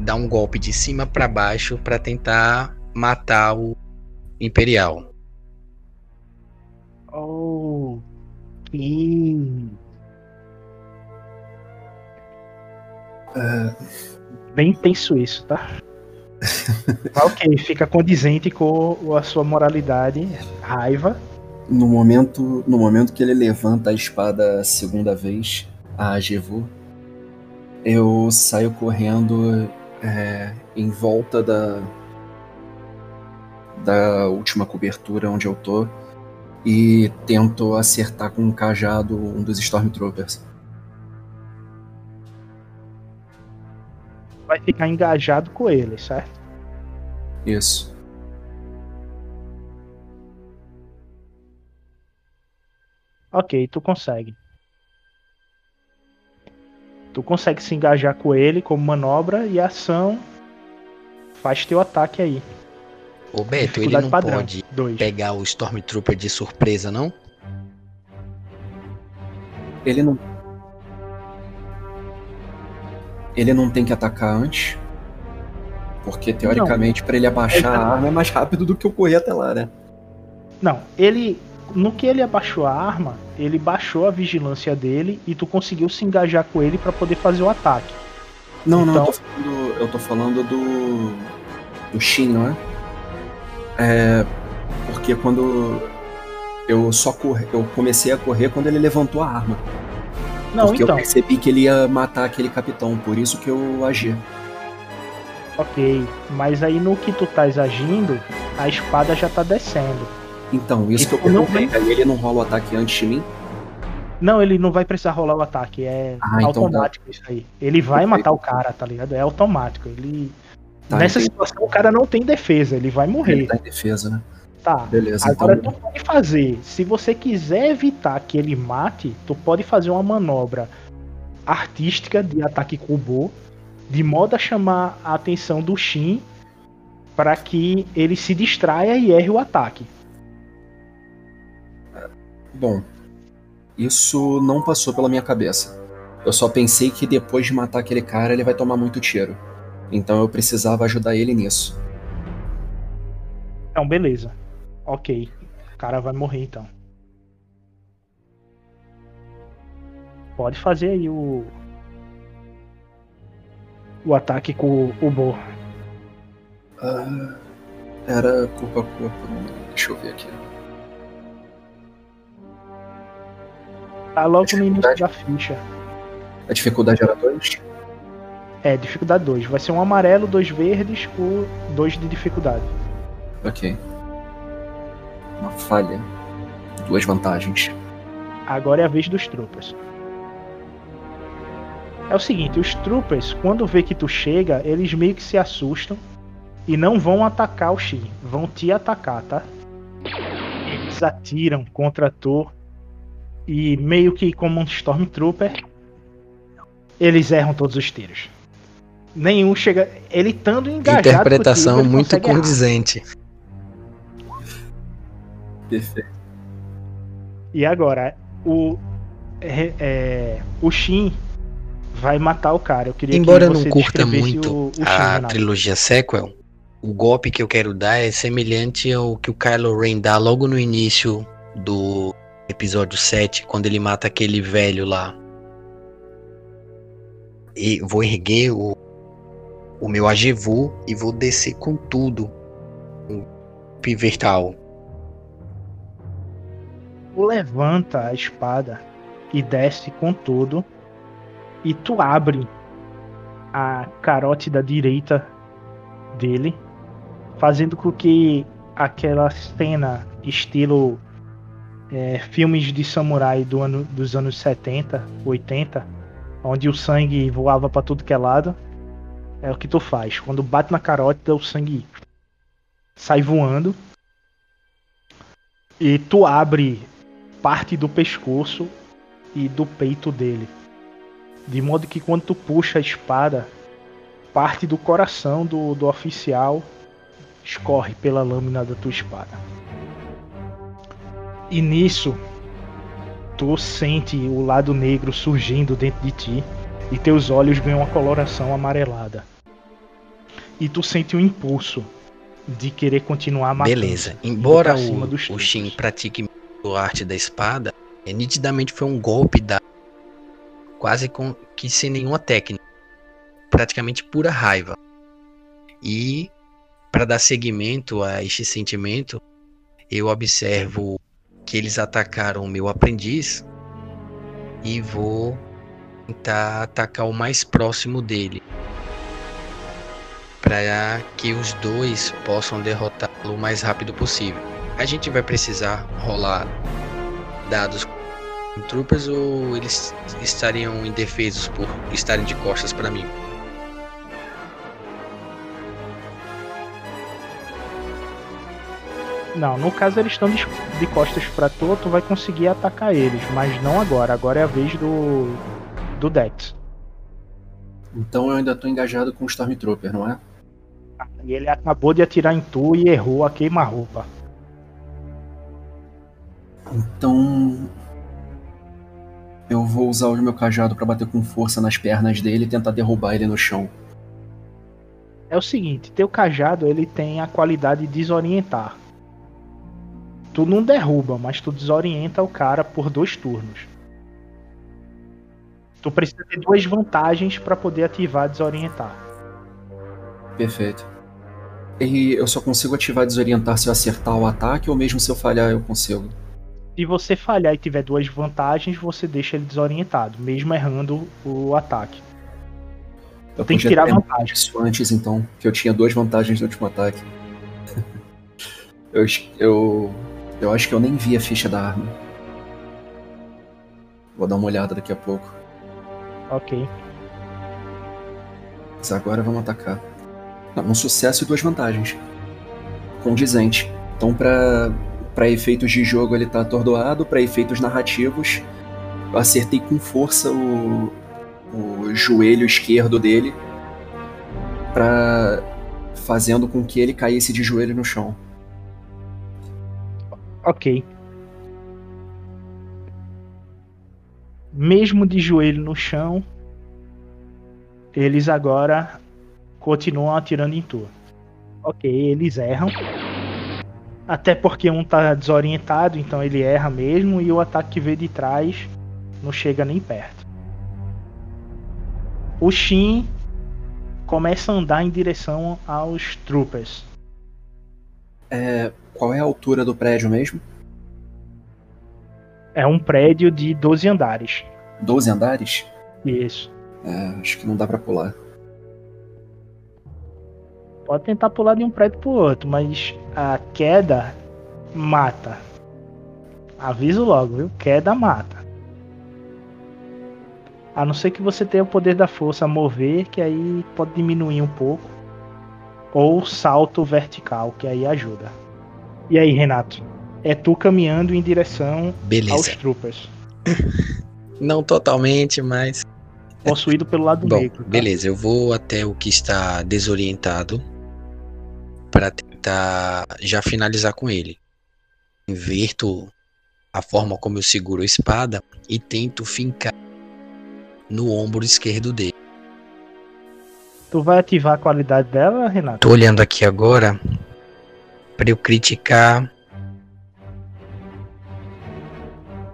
dar um golpe de cima para baixo para tentar matar o Imperial. Oh. Sim. Uh... Bem tenso isso, tá? ok, fica condizente com a sua moralidade, raiva. No momento, no momento que ele levanta a espada a segunda vez, a Jevu, eu saio correndo é, em volta da da última cobertura onde eu tô e tento acertar com um cajado um dos Stormtroopers. Vai ficar engajado com ele, certo? Isso. Ok, tu consegue. Tu consegue se engajar com ele como manobra e ação faz teu ataque aí. Ô Beto, ele não padrão. pode Dois. pegar o Stormtrooper de surpresa, não? Ele não. Ele não tem que atacar antes. Porque teoricamente, para ele abaixar a arma é mais rápido do que eu correr até lá, né? Não, ele. No que ele abaixou a arma, ele baixou a vigilância dele e tu conseguiu se engajar com ele para poder fazer o ataque. Não, então... não, eu tô falando, eu tô falando do. do Shin, não é? É, porque quando eu só corre, eu comecei a correr quando ele levantou a arma. Não, porque então. eu percebi que ele ia matar aquele capitão, por isso que eu agi. Ok, mas aí no que tu estás agindo, a espada já tá descendo. Então, isso E que eu tu não perguntei. Aí ele não rola o ataque antes de mim? Não, ele não vai precisar rolar o ataque, é Ah, então tá. automático isso aí. Ele vai Perfeito. matar o cara, tá ligado? É automático. Ele. Tá, Nessa entendi. situação, o cara não tem defesa, ele vai Ele morrer. tá em defesa, né? Tá. Beleza, Agora então. tu pode fazer, se você quiser evitar que ele mate, tu pode fazer uma manobra artística de ataque Kubo, de modo a chamar a atenção do Shin para que ele se distraia e erre o ataque. Bom, isso não passou pela minha cabeça. Eu só pensei que depois de matar aquele cara ele vai tomar muito tiro. Então eu precisava ajudar ele nisso. Então, beleza. Ok. O cara vai morrer então. Pode fazer aí o. O ataque com o Bo. Ah, era corpo a corpo. Deixa eu ver aqui. Tá logo no início da ficha. A dificuldade era 2? É, dificuldade 2. Vai ser um amarelo, dois verdes, por dois de dificuldade. Ok. Uma falha. Duas vantagens. Agora é a vez dos troopers. É o seguinte, os troopers, quando vê que tu chega, eles meio que se assustam e não vão atacar o Shin, vão te atacar, tá? Eles atiram contra tu e meio que como um Stormtrooper, eles erram todos os tiros. Nenhum chega. Ele estando engajado. Interpretação contigo, muito consegue errar. Perfeito. E agora, o. É, é, o Shin vai matar o cara. Eu queria Embora que você não curta muito o, o Shin, a Renato. trilogia sequel, o golpe que eu quero dar é semelhante ao que o Kylo Ren dá logo no início do episódio 7, quando ele mata aquele velho lá. E vou erguer o, o meu Ajevu e vou descer com tudo. Um golpe vertical. Tu levanta a espada e desce com tudo. E tu abre a carótida direita dele, fazendo com que aquela cena estilo é, filmes de samurai do ano, dos anos 70, 80, onde o sangue voava pra tudo que é lado, é o que tu faz. Quando bate na carótida, o sangue sai voando. E tu abre parte do pescoço e do peito dele. De modo que quando tu puxa a espada, parte do coração do, do oficial escorre pela lâmina da tua espada. E nisso, tu sente o lado negro surgindo dentro de ti e teus olhos ganham uma coloração amarelada. E tu sente um impulso de querer continuar matando. Beleza. Embora o, o. Shin pratique a arte da espada, é, nitidamente foi um golpe da quase com que sem nenhuma técnica, praticamente pura raiva. E para dar seguimento a este sentimento, eu observo que eles atacaram o meu aprendiz e vou tentar atacar o mais próximo dele. Para que os dois possam derrotá-lo o mais rápido possível. A gente vai precisar rolar dados com troopers ou eles estariam indefesos por estarem de costas para mim? Não, no caso eles estão de, costas pra tu, tu vai conseguir atacar eles, mas não agora. Agora é a vez do do Dex. Então eu ainda tô engajado com o Stormtrooper, não é? E ele acabou de atirar em tu e errou a queima-roupa. Então. Eu vou usar o meu cajado pra bater com força nas pernas dele e tentar derrubar ele no chão. É o seguinte, teu cajado ele tem a qualidade de desorientar. Tu não derruba, mas tu desorienta o cara por dois turnos. Tu precisa ter duas vantagens pra poder ativar desorientar. Perfeito. E eu só consigo ativar desorientar se eu acertar o ataque ou mesmo se eu falhar eu consigo? Se você falhar e tiver duas vantagens, você deixa ele desorientado, mesmo errando o ataque. Eu Tem que tirar vantagem. Isso antes então, que eu tinha duas vantagens no último ataque. eu, eu Eu acho que eu nem vi a ficha da arma. Vou dar uma olhada daqui a pouco. Ok. Mas agora vamos atacar. Não, um sucesso e duas vantagens. Condizente. Então, pra, pra efeitos de jogo, ele tá atordoado. Pra efeitos narrativos, eu acertei com força o, o joelho esquerdo dele. Pra, fazendo com que ele caísse de joelho no chão. Ok. Mesmo de joelho no chão, eles agora continuam atirando em tu. Ok, eles erram. Até porque um tá desorientado, então ele erra mesmo, e o ataque que veio de trás não chega nem perto. O Shin começa a andar em direção aos troopers. É, qual é a altura do prédio mesmo? É um prédio de 12 andares. 12 andares? Isso. É, acho que não dá pra pular. Pode tentar pular de um prédio pro outro, mas a queda mata. Aviso logo, viu? Queda mata. A não ser que você tenha o poder da força mover, que aí pode diminuir um pouco. Ou salto vertical, que aí ajuda. E aí, Renato? É tu caminhando em direção Beleza. aos troopers. Não totalmente, mas. Possuído pelo lado Bom, negro. tá? beleza, eu vou até o que está desorientado para tentar já finalizar com ele. Inverto a forma como eu seguro a espada e tento fincar no ombro esquerdo dele. Tu vai ativar a qualidade dela, Renato? Tô olhando aqui agora para eu criticar.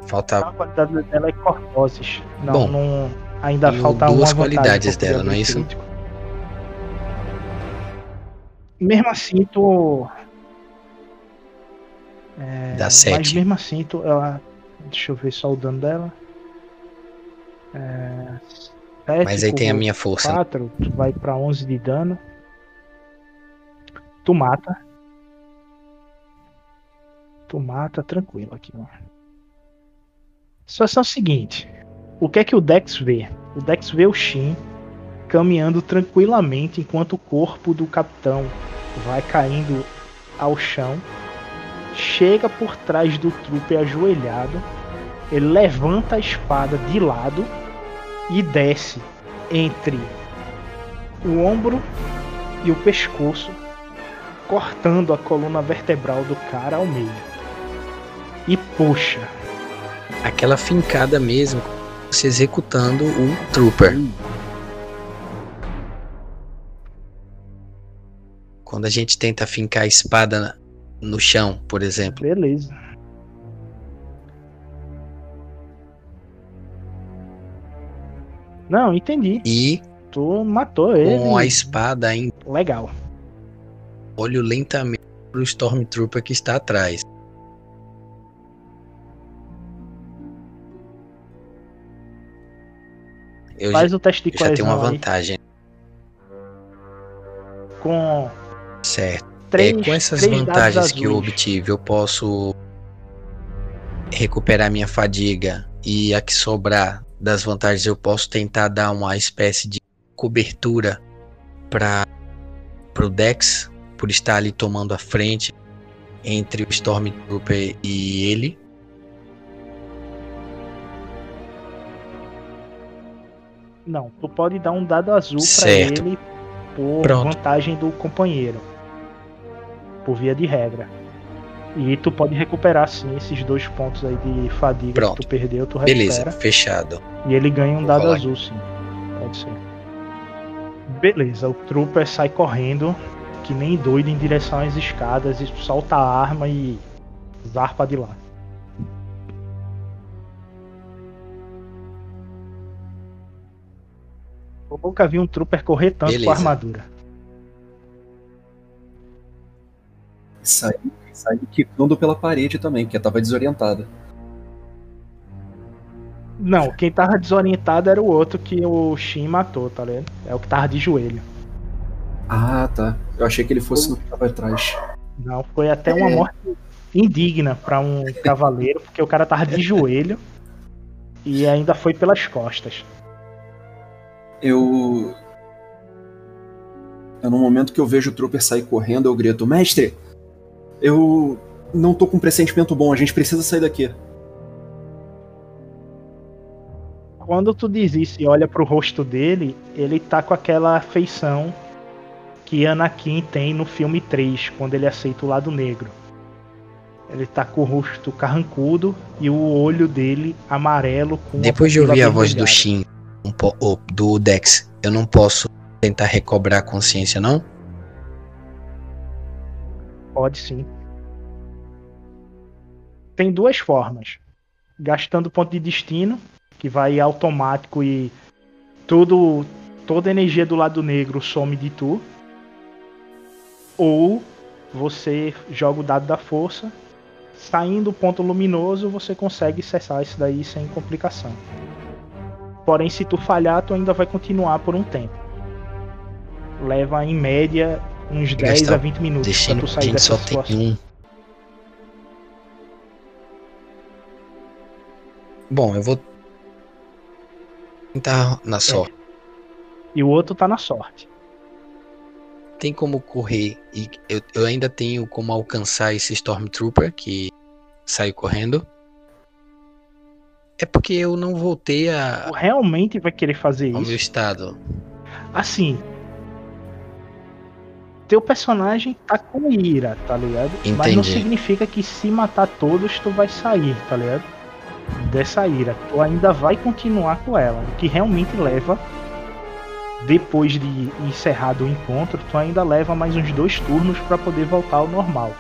Falta A qualidade dela é cortoses. Não, Bom, não ainda falta duas qualidades dela, não é isso? crítico. Mesmo assim, tu. É, Dá Mas sete. mesmo assim, tu. Ela... Deixa eu ver só o dano dela. É... Mas aí tem a minha força. 4, tu vai pra 11 de dano. Tu mata. Tu mata tranquilo aqui, ó. Situação seguinte. O que é que o Dex vê? O Dex vê o Shin caminhando tranquilamente enquanto o corpo do capitão vai caindo ao chão. Chega por trás do trupe ajoelhado. Ele levanta a espada de lado e desce entre o ombro e o pescoço, cortando a coluna vertebral do cara ao meio. E puxa. Aquela fincada mesmo, se executando um trooper. Quando a gente tenta fincar a espada no chão, por exemplo. Beleza. Não, entendi. E Tu matou ele. com a espada em Legal. olho lentamente pro Stormtrooper que está atrás. Eu Faz já, o teste de eu já tenho uma coesão aí. vantagem, Com certo? três, é, com essas vantagens que eu obtive, eu posso recuperar minha fadiga e a que sobrar das vantagens eu posso tentar dar uma espécie de cobertura para o Dex por estar ali tomando a frente entre o Stormtrooper e ele. Não, tu pode dar um dado azul Certo. ele por Pronto. vantagem do companheiro. Por via de regra. E tu pode recuperar sim esses dois pontos aí de fadiga Pronto. que tu perdeu, tu recupera. Beleza, fechado. E ele ganha um Vou dado rolar azul, sim. Pode ser. Beleza, o Trooper sai correndo, que nem doido, em direção às escadas, e solta a arma e zarpa de lá. Eu nunca vi um Trooper correr tanto com Beleza. a armadura. Saiu, saiu quicando pela parede também, porque tava desorientada. Não, quem tava desorientado era o outro que o Shin matou, tá ligado? É o que tava de joelho. Ah, tá. Eu achei que ele fosse no que tava atrás. Não, foi até uma É. morte indigna para um cavaleiro, porque o cara tava de joelho e ainda foi pelas costas. Eu. É no momento que eu vejo o Trooper sair correndo, eu grito: Mestre, eu não tô com um pressentimento bom, a gente precisa sair daqui. Quando tu diz isso e olha pro rosto dele, ele tá com aquela feição que Anakin tem no filme 3, quando ele aceita o lado negro. Ele tá com o rosto carrancudo e o olho dele amarelo com Depois de ouvir a voz do Shin, um oh, do Dex, eu não posso tentar recobrar a consciência, não? Pode sim. Tem duas formas. Gastando ponto de destino, que vai automático e tudo toda a energia do lado negro some de tu ou você joga o dado da força, saindo o ponto luminoso, você consegue cessar isso daí sem complicação. Porém, se tu falhar, tu ainda vai continuar por um tempo. Leva em média uns 10 a 20 minutos pra tu sair dessa situação. Um. Bom, eu vou tentar na é. sorte. É. E o outro tá na sorte tem como correr e eu, eu ainda tenho como alcançar esse Stormtrooper que saiu correndo. É porque eu não voltei a. Realmente vai querer fazer ao isso? meu estado. Assim. Teu personagem tá com ira, tá ligado? Entendi. Mas não significa que se matar todos tu vai sair, tá ligado? Dessa ira. Tu ainda vai continuar com ela. O que realmente leva depois de encerrado o encontro, tu ainda leva mais uns dois turnos para poder voltar ao normal.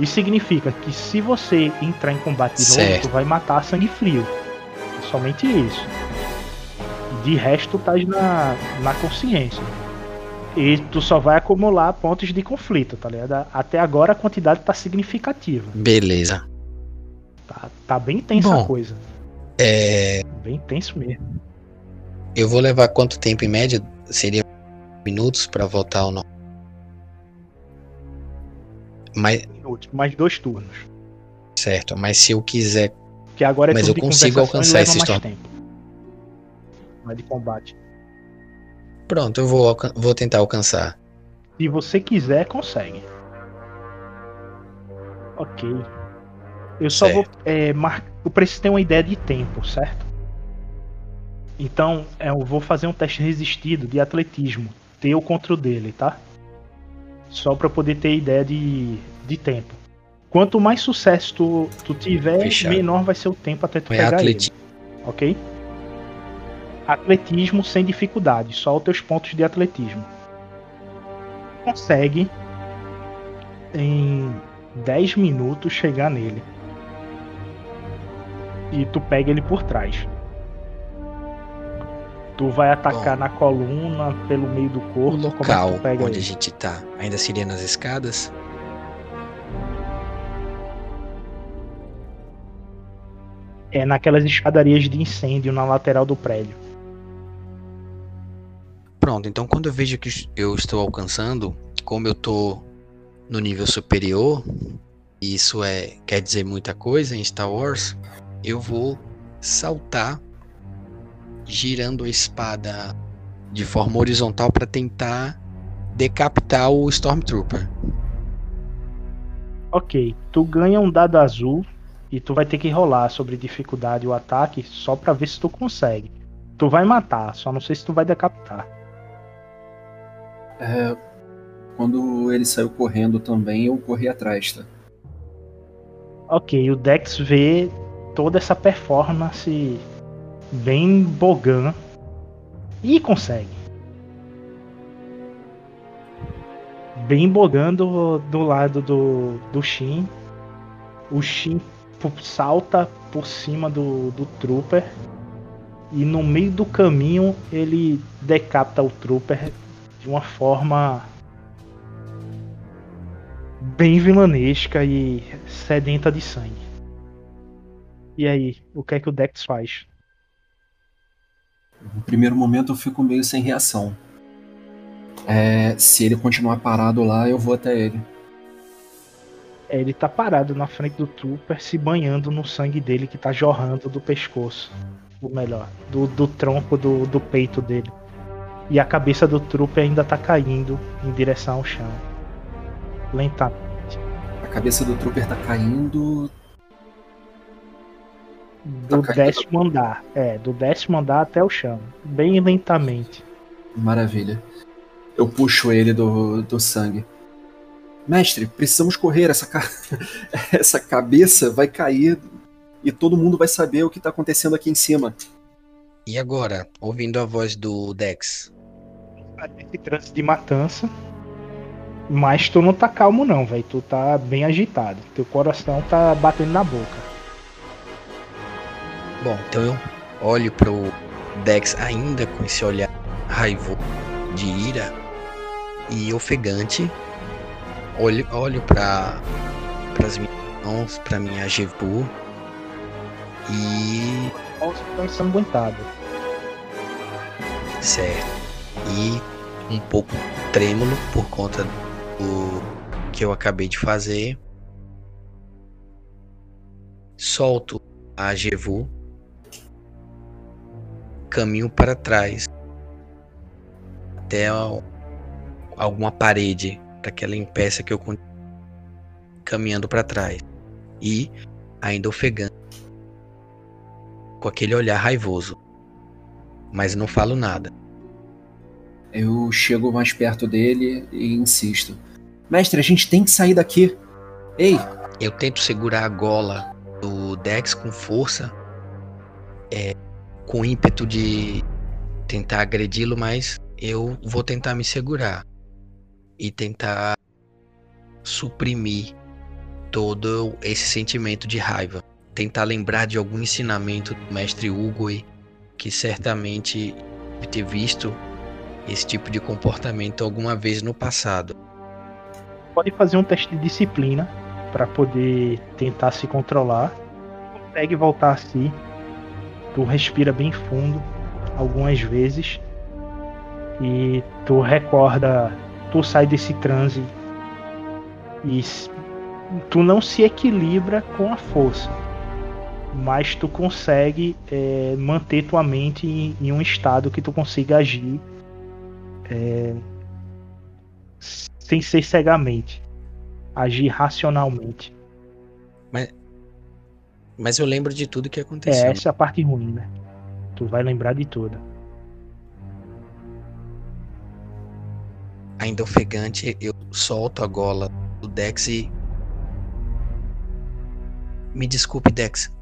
Isso significa que se você entrar em combate de certo. novo, tu vai matar sangue frio. É somente isso. De resto, tá na, na consciência. E tu só vai acumular pontos de conflito, tá ligado? Até agora a quantidade tá significativa. Beleza. Tá, tá bem tensa Bom, a coisa. É. Bem tenso mesmo. Eu vou levar quanto tempo em média? Seria minutos para voltar ou não? Mais... Minutos, mais dois turnos. Certo, mas se eu quiser. Que agora é mas eu consigo alcançar esse. Tempo. Mas de combate. Pronto, eu vou, vou tentar alcançar. Se você quiser, consegue. Ok. Eu só certo. vou. É, mar... Eu preciso ter uma ideia de tempo, certo? Então, é, eu vou fazer um teste resistido de atletismo, teu contra o dele, tá? Só para poder ter ideia de, de tempo. Quanto mais sucesso tu, tu tiver, Fechado. menor vai ser o tempo até tu é pegar atleti... ele. Ok? Atletismo sem dificuldade, só os teus pontos de atletismo. Consegue em 10 minutos chegar nele. E tu pega ele por trás. Tu vai atacar Bom, na coluna, pelo meio do corpo. O local é onde ele? a gente tá ainda seria nas escadas? É naquelas escadarias de incêndio na lateral do prédio. Pronto, então quando eu vejo que eu estou alcançando, como eu tô no nível superior, isso é quer dizer muita coisa em Star Wars, eu vou saltar girando a espada de forma horizontal para tentar decapitar o Stormtrooper. Ok, tu ganha um dado azul e tu vai ter que rolar sobre dificuldade o ataque só para ver se tu consegue. Tu vai matar, só não sei se tu vai decapitar. É, quando ele saiu correndo também, eu corri atrás, tá? Ok, o Dex vê toda essa performance bem bogan e consegue. Bem bogando do lado do, do Shin. O Shin salta por cima do, do Trooper. E no meio do caminho ele decapita o Trooper de uma forma bem vilanesca e sedenta de sangue. E aí, o que é que o Dex faz? No primeiro momento eu fico meio sem reação. É, se ele continuar parado lá, eu vou até ele. É, ele tá parado na frente do Trooper, se banhando no sangue dele que tá jorrando do pescoço. Ou melhor, do, do tronco do, do peito dele. E a cabeça do Trooper ainda tá caindo em direção ao chão. Lentamente. A cabeça do Trooper tá caindo. Do Tá caindo. décimo andar. É, do décimo andar até o chão. Bem lentamente. Maravilha. Eu puxo ele do, do sangue. Mestre, precisamos correr. Essa, ca... essa cabeça vai cair e todo mundo vai saber o que tá acontecendo aqui em cima. E agora, ouvindo a voz do Dex? Esse trânsito de matança. Mas tu não tá calmo não, velho. Tu tá bem agitado. Teu coração tá batendo na boca. Bom, então eu olho pro Dex ainda com esse olhar raivoso de ira e ofegante. Olho, olho para as minhas mãos, pra minha Jevu e Nossa, tá ensanguentado. Certo. E um pouco trêmulo por conta do que eu acabei de fazer. Solto a Jevu. Caminho para trás. Até al- alguma parede. Para que ela impeça que eu continue caminhando para trás. E ainda ofegante. Com aquele olhar raivoso. Mas não falo nada. Eu chego mais perto dele e insisto. Mestre, a gente tem que sair daqui. Ei, Eu tento segurar a gola do Dex com força, é, com ímpeto de tentar agredi-lo, mas eu vou tentar me segurar e tentar suprimir todo esse sentimento de raiva. Tentar lembrar de algum ensinamento do mestre Hugo que certamente ter visto esse tipo de comportamento alguma vez no passado. Pode fazer um teste de disciplina pra poder tentar se controlar. Consegue voltar a si. Tu respira bem fundo algumas vezes. E tu recorda. Tu sai desse transe. E tu não se equilibra com a força. Mas tu consegue é, manter tua mente em, em um estado que tu consiga agir é, sem ser cegamente. Agir racionalmente. Mas eu lembro de tudo que É, aconteceu. essa é a parte ruim, né? Tu vai lembrar de tudo. ainda ofegante, eu solto a gola do Dex e. Me desculpe, Dex.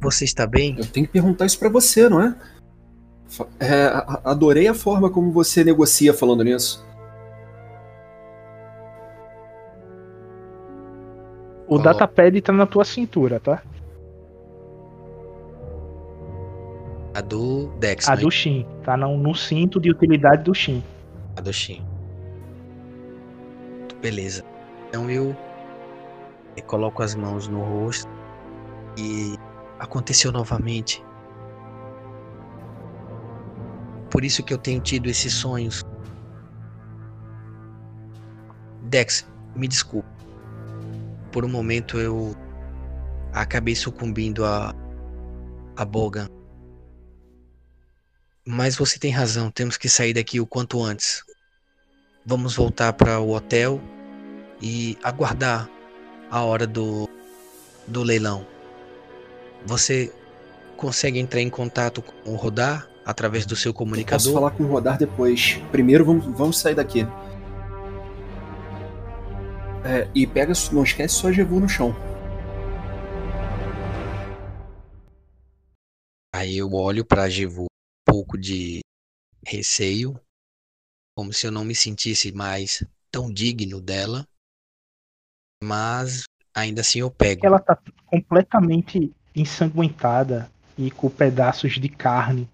Você está bem? eu tenho que perguntar isso pra você, não é? É, adorei a forma como você negocia falando nisso. O Coloca. datapad tá na tua cintura, tá? A do Dex, A né? do Shin. Tá no, no cinto de utilidade do Shin. A do Shin. Beleza. Então eu, eu coloco as mãos no rosto e aconteceu novamente. Por isso que eu tenho tido esses sonhos. Dex, me desculpe. Por um momento eu acabei sucumbindo a a Bogan. Mas você tem razão, temos que sair daqui o quanto antes. Vamos voltar para o hotel e aguardar a hora do, do leilão. Você consegue entrar em contato com o Rodar através do seu Posso comunicador? falar com o Rodar depois. Primeiro vamos, vamos sair daqui. É, e pega, não esquece só a Jevu no chão. Aí eu olho para a Jevu um pouco de receio, como se eu não me sentisse mais tão digno dela. Mas ainda assim eu pego. Ela tá completamente ensanguentada e com pedaços de carne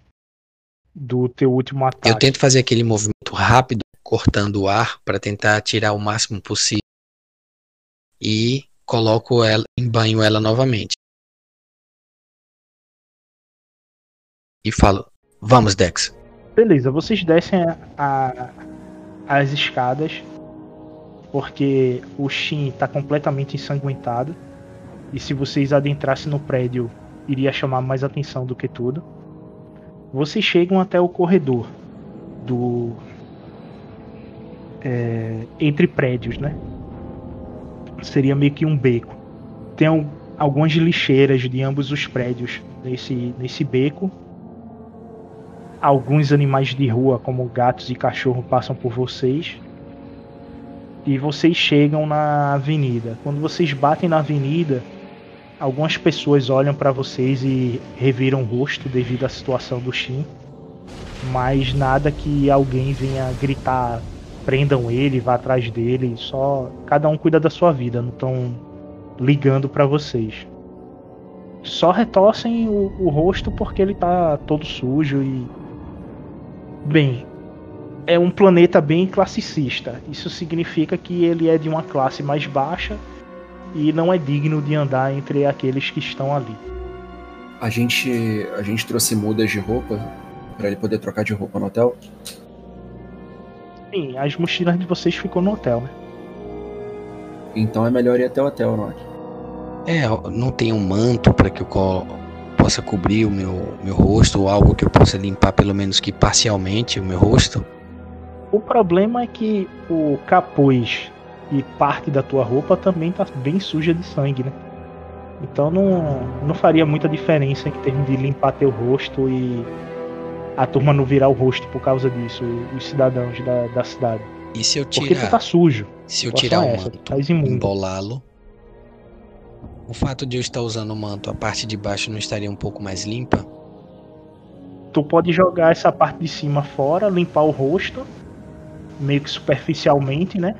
do teu último ataque. Eu tento fazer aquele movimento rápido, cortando o ar, para tentar tirar o máximo possível. E coloco ela, em banho ela novamente. E falo: Vamos, Dex. Beleza, vocês descem a- a- as escadas porque o Shin está completamente ensanguentado. E se vocês adentrassem no prédio, iria chamar mais atenção do que tudo. Vocês chegam até o corredor do. É, entre prédios, né? Seria meio que um beco. Tem algumas lixeiras de ambos os prédios nesse, nesse beco. Alguns animais de rua, como gatos e cachorro, passam por vocês. E vocês chegam na avenida. Quando vocês batem na avenida, algumas pessoas olham para vocês e reviram o rosto devido à situação do Shin. Mas nada que alguém venha gritar, prendam ele, vá atrás dele. Só cada um cuida da sua vida, não estão ligando para vocês. Só retorcem o, o rosto porque ele tá todo sujo e. Bem, é um planeta bem classicista. Isso significa que ele é de uma classe mais baixa e não é digno de andar entre aqueles que estão ali. A gente, a gente trouxe mudas de roupa para ele poder trocar de roupa no hotel? Sim, as mochilas de vocês ficam no hotel, né? Então é melhor ir até o hotel, não é? não tem um manto para que eu co possa cobrir o meu, meu rosto ou algo que eu possa limpar pelo menos que parcialmente o meu rosto? O problema é que o capuz e parte da tua roupa também tá bem suja de sangue, né? Então não, não faria muita diferença em termos de limpar teu rosto e a turma não virar o rosto por causa disso, os cidadãos da, da cidade. E se eu tirar. Porque tu tá sujo. Se eu tirar o manto, tá embolá-lo. O fato de eu estar usando o manto, a parte de baixo não estaria um pouco mais limpa? Tu pode jogar essa parte de cima fora, limpar o rosto, meio que superficialmente, né?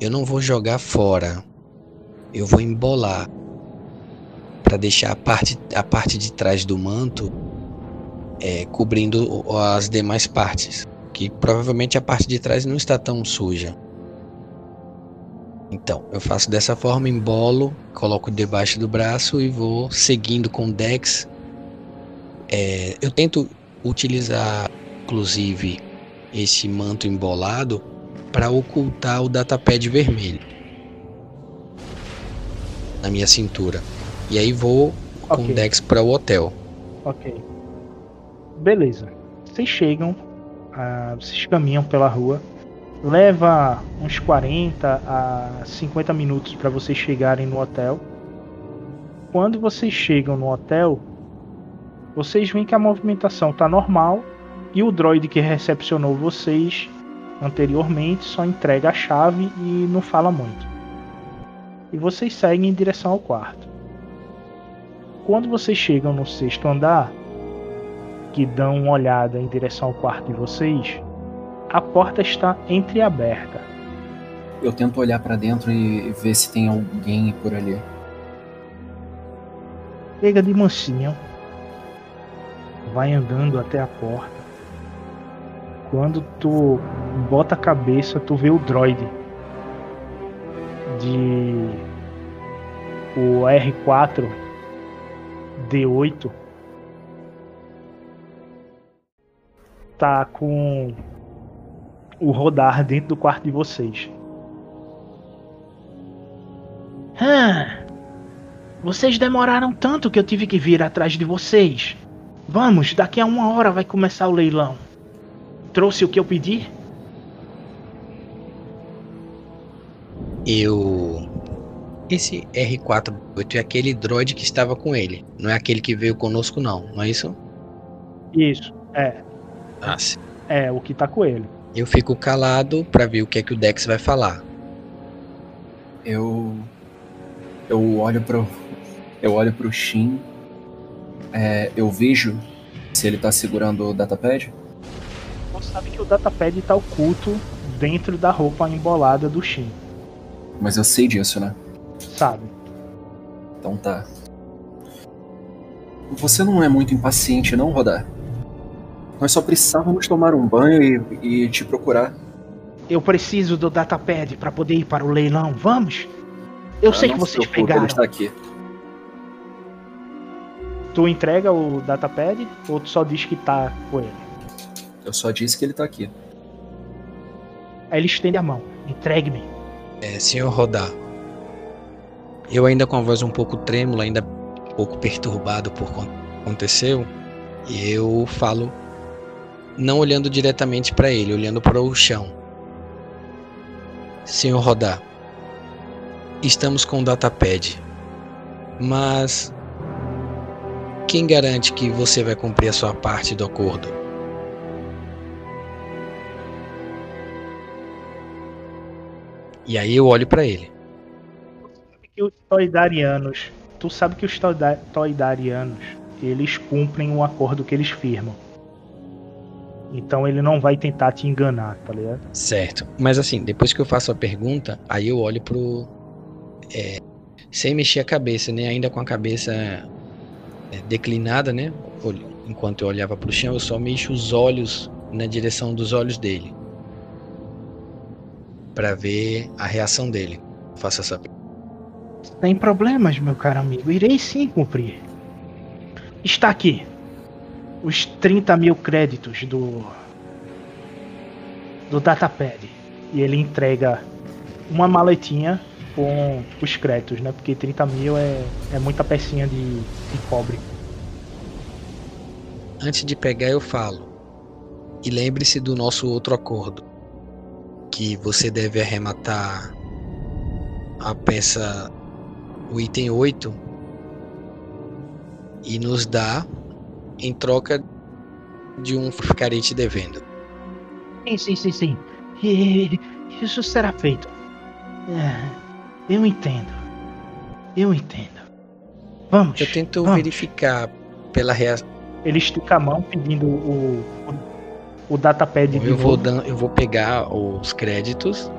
Eu não vou jogar fora. Eu vou embolar para deixar a parte, a parte de trás do manto é, cobrindo as demais partes, que provavelmente a parte de trás não está tão suja. Então, eu faço dessa forma, embolo, coloco debaixo do braço e vou seguindo com o Dex. É, eu tento utilizar, inclusive, esse manto embolado para ocultar o datapad vermelho na minha cintura. E aí vou com o Dex para o hotel. Ok. Beleza. Vocês chegam, uh, vocês caminham pela rua. Leva uns 40 a 50 minutos para vocês chegarem no hotel. Quando vocês chegam no hotel, vocês veem que a movimentação está normal e o droid que recepcionou vocês anteriormente só entrega a chave e não fala muito. E vocês seguem em direção ao quarto. Quando vocês chegam no sexto andar, que dão uma olhada em direção ao quarto de vocês, a porta está entreaberta. Eu tento olhar para dentro e ver se tem alguém por ali. Pega de mansinho, vai andando até a porta quando tu bota a cabeça, tu vê o droid de o R4 D8 tá com o rodar dentro do quarto de vocês. Ah, vocês demoraram tanto que eu tive que vir atrás de vocês. Vamos, daqui a uma hora vai começar o leilão. Trouxe o que eu pedi? Eu. Esse R4 é aquele droid que estava com ele. Não é aquele que veio conosco, não. Não é isso? Isso, é. Ah, sim. É, o que tá com ele. Eu fico calado para ver o que é que o Dex vai falar. Eu. Eu olho pro. Eu olho pro Shin. É, eu vejo se ele tá segurando o datapad você sabe que o datapad está oculto dentro da roupa embolada do Shin. Mas eu sei disso, né? Sabe. Então tá. Você não é muito impaciente, não, Rodar? Nós só precisávamos tomar um banho e, e te procurar. Eu preciso do datapad para poder ir para o leilão. Vamos? Eu ah, sei que vocês pegaram. Ele está aqui. Tu entrega o datapad ou tu só diz que tá com ele? Eu só disse que ele tá aqui. Aí ele estende a mão. Entregue-me. É, senhor Rodar. Eu ainda com a voz um pouco trêmula, ainda um pouco perturbado por o que aconteceu, eu falo não olhando diretamente para ele, olhando para o chão. Senhor Rodar, estamos com o datapad, mas quem garante que você vai cumprir a sua parte do acordo? E aí eu olho para ele. Que os toidarianos, tu sabe que os toidarianos, eles cumprem o acordo que eles firmam. Então ele não vai tentar te enganar, tá ligado? Certo. Mas assim, depois que eu faço a pergunta, aí eu olho pro. É, sem mexer a cabeça, né? Ainda com a cabeça é, declinada, né? Enquanto eu olhava pro chão, eu só mexo os olhos na direção dos olhos dele para ver a reação dele. Faça essa Sem problemas, meu caro amigo. Irei sim cumprir. Está aqui. Os 30 mil créditos do. do Datapad. E ele entrega uma maletinha com os créditos, né? Porque 30 mil é, é muita pecinha de, de cobre. Antes de pegar, eu falo. E lembre-se do nosso outro acordo que você deve arrematar a peça, o item 8, e nos dá em troca de um ficarei te devendo. Sim, sim, sim, sim. E, isso será feito. É, eu entendo. Eu entendo. Vamos. Eu tento vamos. verificar pela reação. Ele estica a mão pedindo o, o o datapad eu vou dando, eu vou pegar os créditos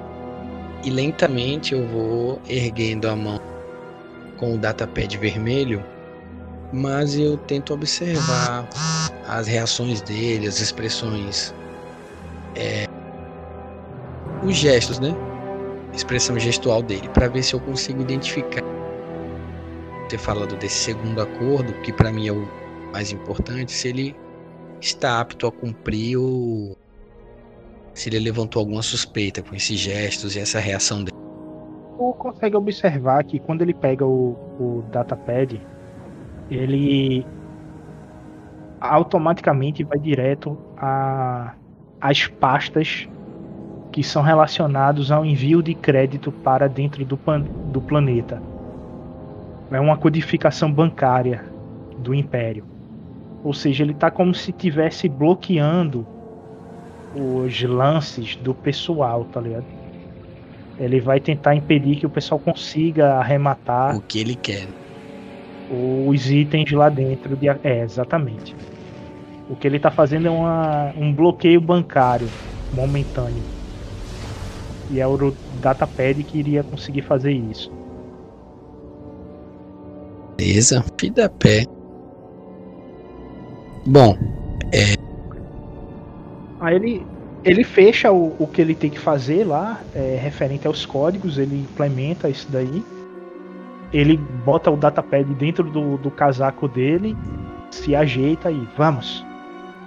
e lentamente eu vou erguendo a mão com o datapad vermelho, mas eu tento observar as reações dele, as expressões, é, os gestos, né? Expressão gestual dele, para ver se eu consigo identificar. Ter falado desse segundo acordo, que para mim é o mais importante, se ele está apto a cumprir ou se ele levantou alguma suspeita com esses gestos e essa reação dele. Consegue observar que quando ele pega o, o datapad, ele automaticamente vai direto a as pastas que são relacionados ao envio de crédito para dentro do, do planeta. É uma codificação bancária do Império. Ou seja, ele está como se tivesse bloqueando os lances do pessoal, tá ligado? Ele vai tentar impedir que o pessoal consiga arrematar o que ele quer. Os itens lá dentro de é exatamente. O que ele está fazendo é uma, um bloqueio bancário momentâneo. E é o Datapad que iria conseguir fazer isso. Beleza, fida pé. Bom, é. Aí ele, ele fecha o, o que ele tem que fazer lá, é, referente aos códigos, ele implementa isso daí. Ele bota o datapad dentro do, do casaco dele, se ajeita e vamos.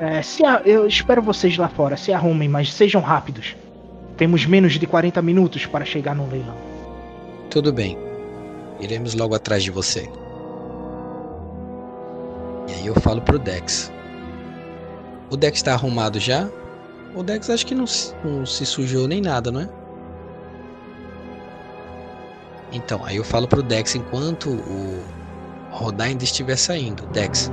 É, se a, eu espero vocês lá fora, se arrumem, mas sejam rápidos. Temos menos de 40 minutos para chegar no leilão. Tudo bem. Iremos logo atrás de você. E aí eu falo pro Dex. O Dex tá arrumado já? O Dex acho que não, não se sujou nem nada, não é? Então, aí eu falo pro Dex enquanto o Rodar ainda estiver saindo. Dex,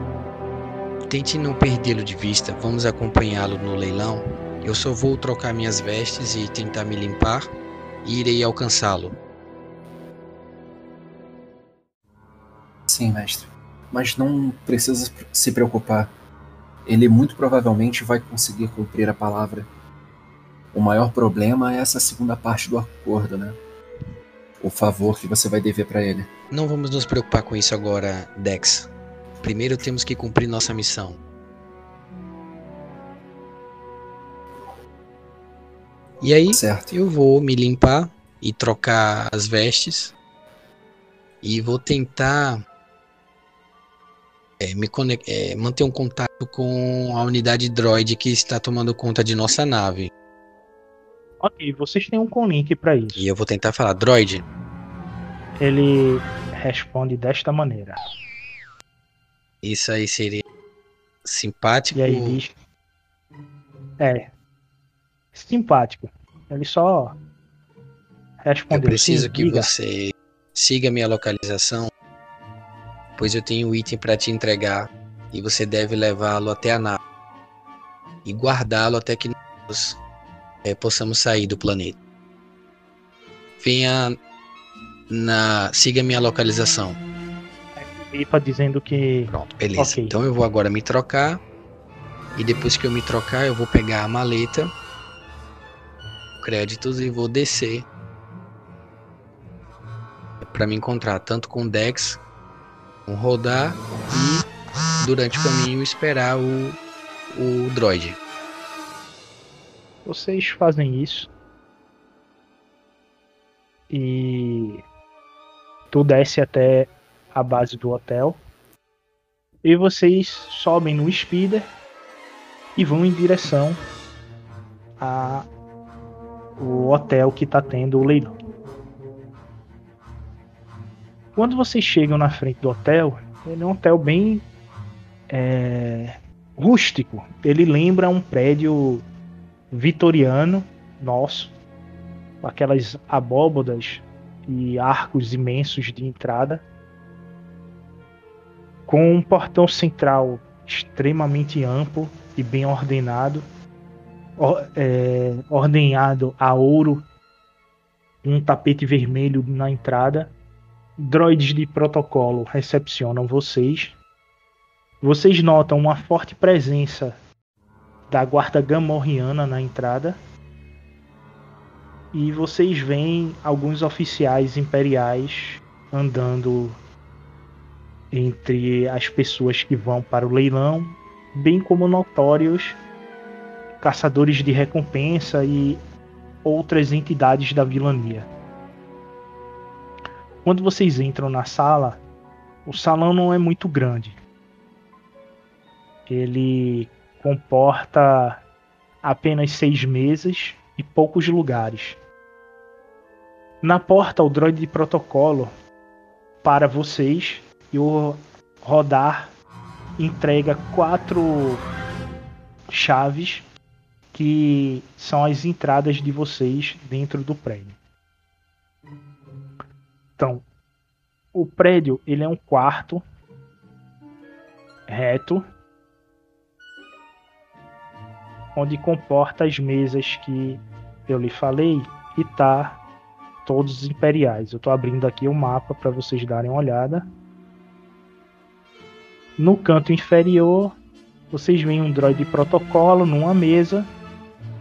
tente não perdê-lo de vista. Vamos acompanhá-lo no leilão. Eu só vou trocar minhas vestes e tentar me limpar e irei alcançá-lo. Sim, mestre mas não precisa se preocupar. Ele muito provavelmente vai conseguir cumprir a palavra. O maior problema é essa segunda parte do acordo, né? O favor que você vai dever para ele. Não vamos nos preocupar com isso agora, Dex. Primeiro temos que cumprir nossa missão. E aí, certo. eu vou me limpar e trocar as vestes. E vou tentar é, me é, manter um contato com a unidade droid que está tomando conta de nossa nave. Ok, vocês têm um conlink para isso. E eu vou tentar falar, droid. Ele responde desta maneira. Isso aí seria simpático. E aí diz. É. Simpático. Ele só respondeu. Eu preciso Sim, que diga. você siga minha localização, pois eu tenho um item para te entregar e você deve levá-lo até a nave e guardá-lo até que nós eh, possamos sair do planeta. Venha na. Siga minha localização. Pipa dizendo que. Pronto, beleza. Ok. Então eu vou agora me trocar. E depois que eu me trocar, eu vou pegar a maleta, créditos e vou descer para me encontrar tanto com o Dex, Rodar e durante o caminho esperar o, o droid. Vocês fazem isso. E tu desce até a base do hotel. E vocês sobem no speeder e vão em direção a o hotel que tá tendo o leilão. Quando vocês chegam na frente do hotel, ele é um hotel bem é, rústico. Ele lembra um prédio vitoriano nosso, com aquelas abóbodas e arcos imensos de entrada, com um portão central extremamente amplo e bem ordenado, or- é, ordenhado a ouro, um tapete vermelho na entrada. Droids de protocolo recepcionam vocês. Vocês notam uma forte presença da guarda gamorriana na entrada. E vocês veem alguns oficiais imperiais andando entre as pessoas que vão para o leilão, bem como notórios caçadores de recompensa e outras entidades da vilania. Quando vocês entram na sala, o salão não é muito grande. Ele comporta apenas seis mesas e poucos lugares. Na porta, o droid de protocolo para vocês e o rodar entrega quatro chaves que são as entradas de vocês dentro do prédio. Então, o prédio ele é um quarto reto onde comporta as mesas que eu lhe falei e tá todos os imperiais. Eu tô abrindo aqui o mapa para vocês darem uma olhada. No canto inferior, vocês veem um droid protocolo numa mesa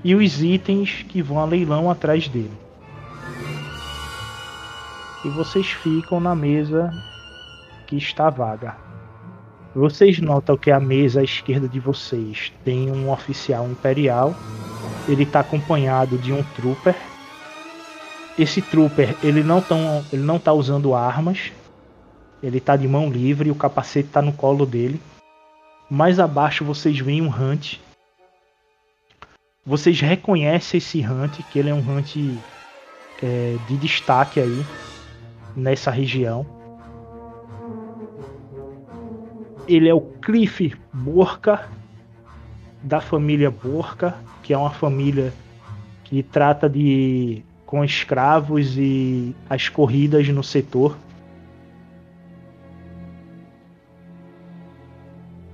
e os itens que vão a leilão atrás dele. E vocês ficam na mesa que está vaga. Vocês notam que a mesa à esquerda de vocês tem um oficial imperial. Ele está acompanhado de um trooper. Esse trooper ele não tão, ele não está usando armas. Ele está de mão livre e o capacete está no colo dele. Mais abaixo vocês veem um Hunt. Vocês reconhecem esse Hunt, que ele é um Hunt é, de destaque aí nessa região. Ele é o Cliff Borca, da família Borca, que é uma família que trata de com escravos e as corridas no setor.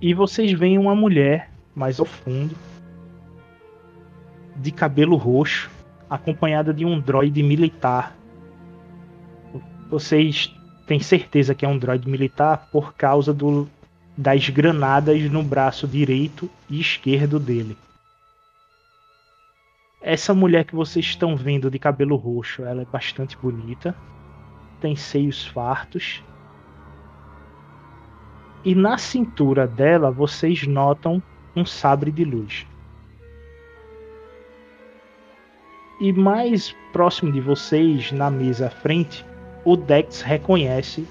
E vocês veem uma mulher mais ao fundo, de cabelo roxo, acompanhada de um droide militar. Vocês têm certeza que é um droide militar por causa do, das granadas no braço direito e esquerdo dele. Essa mulher que vocês estão vendo de cabelo roxo, ela é bastante bonita, tem seios fartos. E na cintura dela vocês notam um sabre de luz. E mais próximo de vocês, na mesa à frente, o Dex reconhece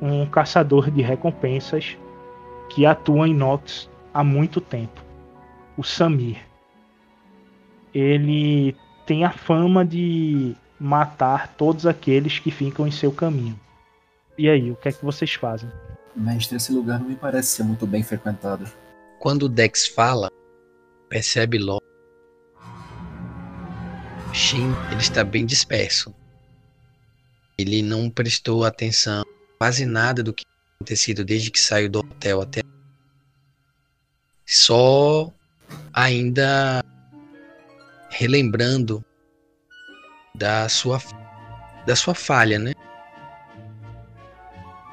um caçador de recompensas que atua em Nox há muito tempo, o Samir. Ele tem a fama de matar todos aqueles que ficam em seu caminho. E aí, o que é que vocês fazem? Mestre, esse lugar não me parece ser muito bem frequentado. Quando o Dex fala, percebe logo. Shin, ele está bem disperso. Ele não prestou atenção quase nada do que acontecido desde que saiu do hotel até só ainda relembrando da sua da sua falha, né?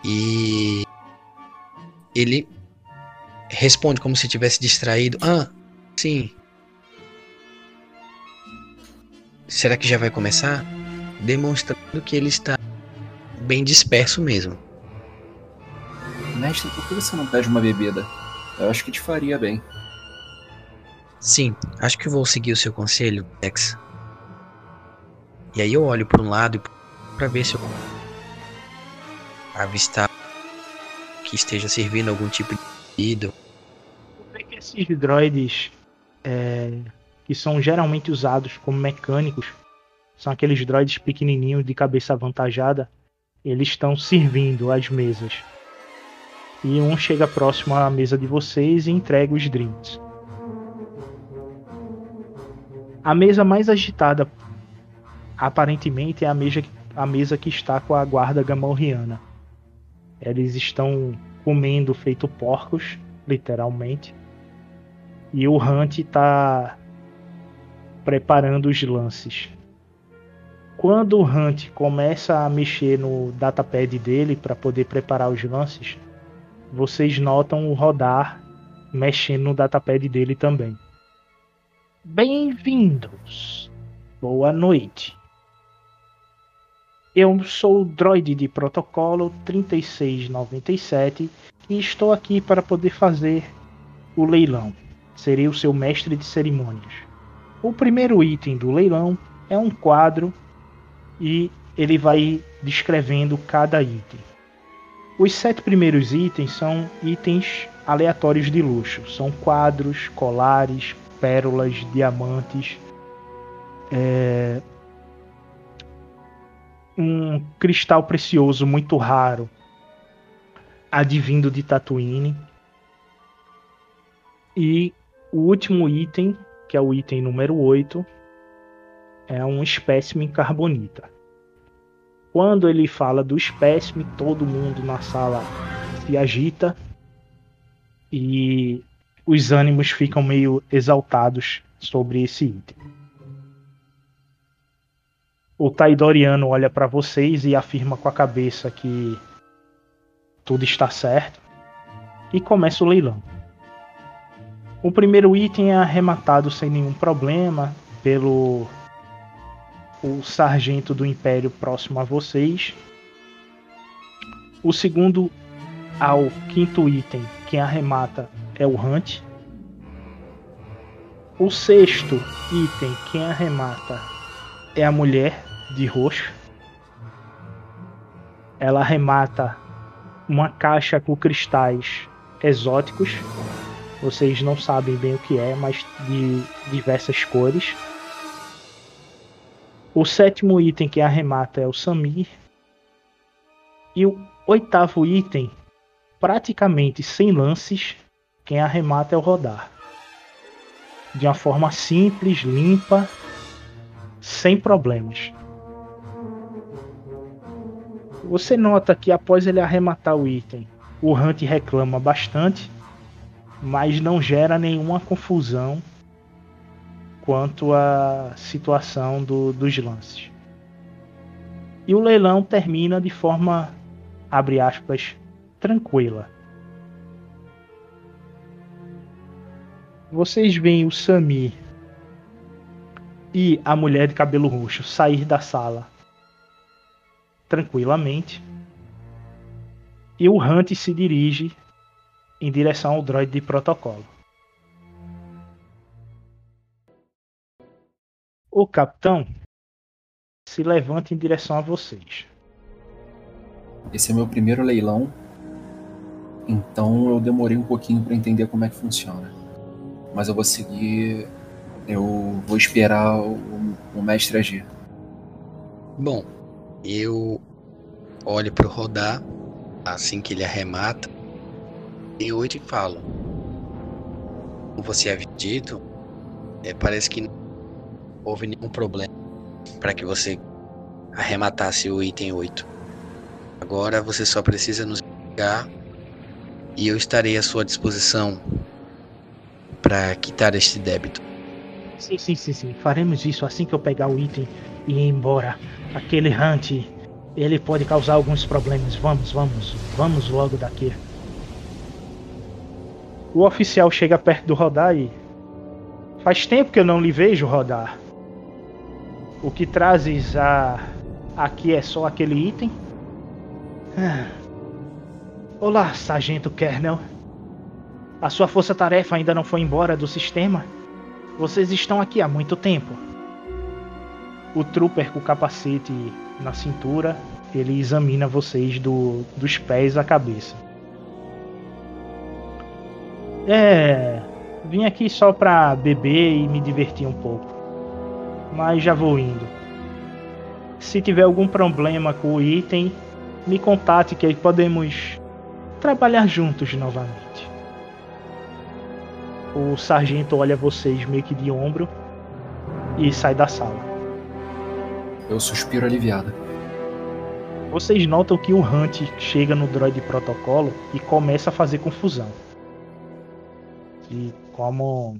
E ele responde como se tivesse distraído. Ah, sim. Será que já vai começar? Demonstrando que ele está bem disperso mesmo. Mestre, por que você não pede uma bebida? Eu acho que te faria bem. Sim, acho que vou seguir o seu conselho, Dex. E aí eu olho para um lado para ver se eu avistar que esteja servindo algum tipo de bebida. Vê que esses droids é, que são geralmente usados como mecânicos são aqueles droids pequenininhos de cabeça avantajada. Eles estão servindo as mesas. E um chega próximo à mesa de vocês e entrega os drinks. A mesa mais agitada aparentemente é a mesa, a mesa que está com a guarda gamorriana. Eles estão comendo feito porcos, literalmente. E o Hunt está preparando os lances. Quando o Hunt começa a mexer no datapad dele para poder preparar os lances, vocês notam o rodar mexendo no datapad dele também. Bem-vindos. Boa noite. Eu sou o droid de protocolo 3697 e estou aqui para poder fazer o leilão. Serei o seu mestre de cerimônias. O primeiro item do leilão é um quadro e ele vai descrevendo cada item. Os sete primeiros itens são itens aleatórios de luxo. São quadros, colares, pérolas, diamantes, é, um cristal precioso muito raro, advindo de Tatooine. E o último item, que é o item número 8, é um espécime carbonita. Quando ele fala do espécime, todo mundo na sala se agita e os ânimos ficam meio exaltados sobre esse item. O Taidoriano olha para vocês e afirma com a cabeça que tudo está certo e começa o leilão. O primeiro item é arrematado sem nenhum problema pelo o sargento do Império próximo a vocês. O segundo ao quinto item, quem arremata é o Hunt. O sexto item, quem arremata é a mulher de roxo. Ela arremata uma caixa com cristais exóticos. Vocês não sabem bem o que é, mas de diversas cores. O sétimo item que arremata é o Samir. E o oitavo item, praticamente sem lances, quem arremata é o rodar. De uma forma simples, limpa, sem problemas. Você nota que após ele arrematar o item, o Hunt reclama bastante, mas não gera nenhuma confusão quanto à situação do, dos lances. E o leilão termina de forma, abre aspas, tranquila. vocês veem o Sami e a mulher de cabelo roxo sair da sala tranquilamente. E o Hunt se dirige em direção ao droid de protocolo. O capitão se levanta em direção a vocês. Esse é meu primeiro leilão, então eu demorei um pouquinho para entender como é que funciona mas eu vou seguir Eu vou esperar o, o mestre agir. Bom, eu olho pro rodar assim que ele arremata e oito e falo. Como você havia dito, é, parece que não houve nenhum problema para que você arrematasse o item 8. Agora você só precisa nos ligar e eu estarei à sua disposição para quitar este débito. Sim, sim, sim, sim. Faremos isso assim que eu pegar o item e ir embora. Aquele Hunt, ele pode causar alguns problemas. Vamos, vamos, vamos logo daqui. O oficial chega perto do Rodar e. Faz tempo que eu não lhe vejo rodar. O que trazes a... aqui é só aquele item? Ah. Olá, Sargento Kernel. A sua força-tarefa ainda não foi embora do sistema? Vocês estão aqui há muito tempo. O trooper com o capacete na cintura, ele examina vocês do, dos pés à cabeça. É, vim aqui só pra beber e me divertir um pouco. Mas já vou indo. Se tiver algum problema com o item, me contate que aí podemos trabalhar juntos novamente. O sargento olha vocês meio que de ombro e sai da sala. Eu suspiro aliviado. Vocês notam que o Hunt chega no droid protocolo e começa a fazer confusão. E como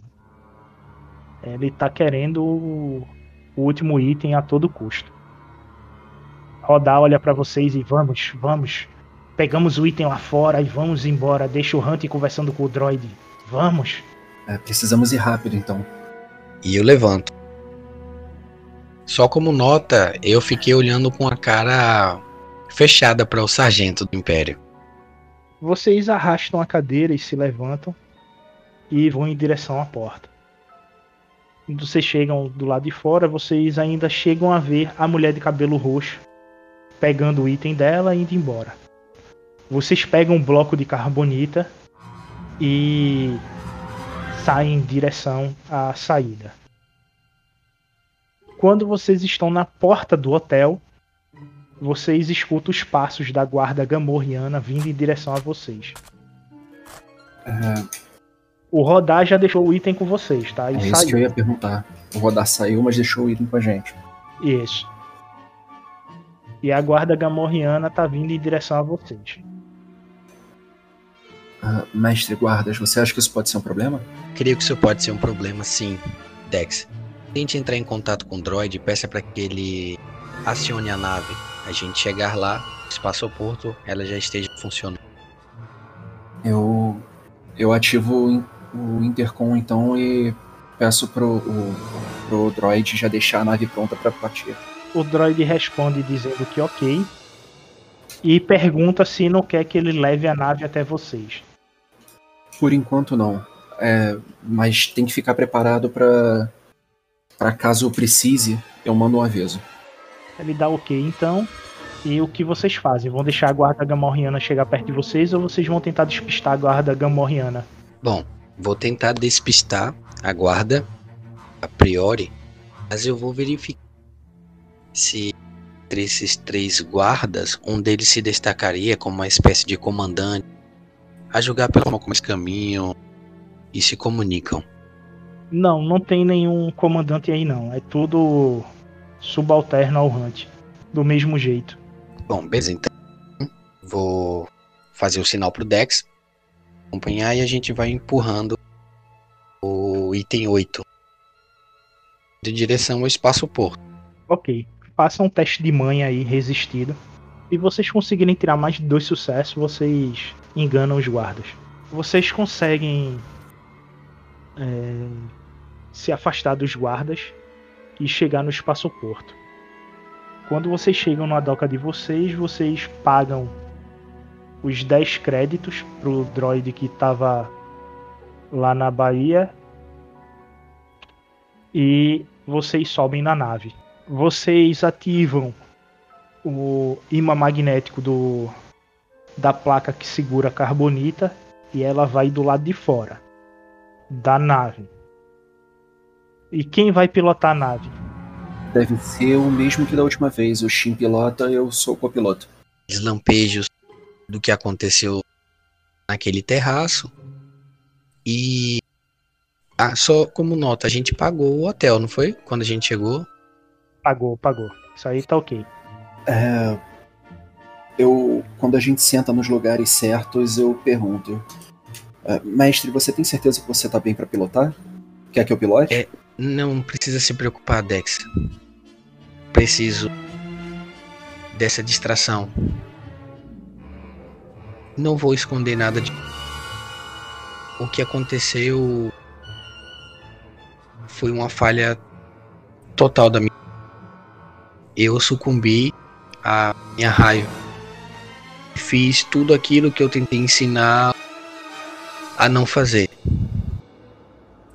ele tá querendo o último item a todo custo. Rodar olha para vocês e vamos, vamos. Pegamos o item lá fora e vamos embora. Deixa o Hunt conversando com o droid. Vamos. É, precisamos ir rápido então. E eu levanto. Só como nota, eu fiquei olhando com a cara fechada para o sargento do Império. Vocês arrastam a cadeira e se levantam e vão em direção à porta. Quando vocês chegam do lado de fora, vocês ainda chegam a ver a mulher de cabelo roxo pegando o item dela e indo embora. Vocês pegam um bloco de carbonita e saem em direção à saída. Quando vocês estão na porta do hotel, vocês escutam os passos da guarda gamorriana vindo em direção a vocês. É, O Rodar já deixou o item com vocês, tá? E é isso saiu. que eu ia perguntar. O Rodar saiu, mas deixou o item com a gente. Isso. E a guarda gamorriana tá vindo em direção a vocês. Ah, mestre Guardas, você acha que isso pode ser um problema? Creio que isso pode ser um problema, sim, Dex. Tente entrar em contato com o droid e peça para que ele acione a nave. A gente chegar lá, espaço-porto, ela já esteja funcionando. Eu. Eu ativo o in- o intercom então e peço pro, o, pro droid já deixar a nave pronta pra partir. O droid responde dizendo que ok. E pergunta se não quer que ele leve a nave até vocês. Por enquanto não. É, mas tem que ficar preparado pra. pra caso precise, eu mando um aviso. Ele dá ok então. E o que vocês fazem? Vão deixar a guarda gamorriana chegar perto de vocês ou vocês vão tentar despistar a guarda gamorriana? Bom, vou tentar despistar a guarda a priori, mas eu vou verificar se entre esses três guardas, um deles se destacaria como uma espécie de comandante, a julgar pela forma como eles caminham e se comunicam. Não, não tem nenhum comandante aí não. É tudo subalterno ao Hunt. Do mesmo jeito. Bom, beleza, então vou fazer o sinal pro Dex acompanhar e a gente vai empurrando o item 8 de direção ao espaço porto. Ok. Façam um teste de manha aí, resistido. Se vocês conseguirem tirar mais de dois sucessos, vocês enganam os guardas. Vocês conseguem é, se afastar dos guardas e chegar no espaço-porto. Quando vocês chegam na doca de vocês, vocês pagam os 10 créditos pro droid que estava lá na Bahia e vocês sobem na nave. Vocês ativam o imã magnético do da placa que segura a carbonita e ela vai do lado de fora da nave. E quem vai pilotar a nave? Deve ser o mesmo que da última vez. O Shin pilota, eu sou o copiloto. Deslampejos do que aconteceu naquele terraço. E ah, só como nota, a gente pagou o hotel, não foi? Quando a gente chegou. Pagou, pagou. Isso aí tá ok. É, eu, quando a gente senta nos lugares certos, eu pergunto: é, Mestre, você tem certeza que você tá bem para pilotar? Quer que eu pilote? É, não precisa se preocupar, Dex. Preciso dessa distração. Não vou esconder nada de. O que aconteceu foi uma falha total da minha. Eu sucumbi à minha raiva. Fiz tudo aquilo que eu tentei ensinar a não fazer.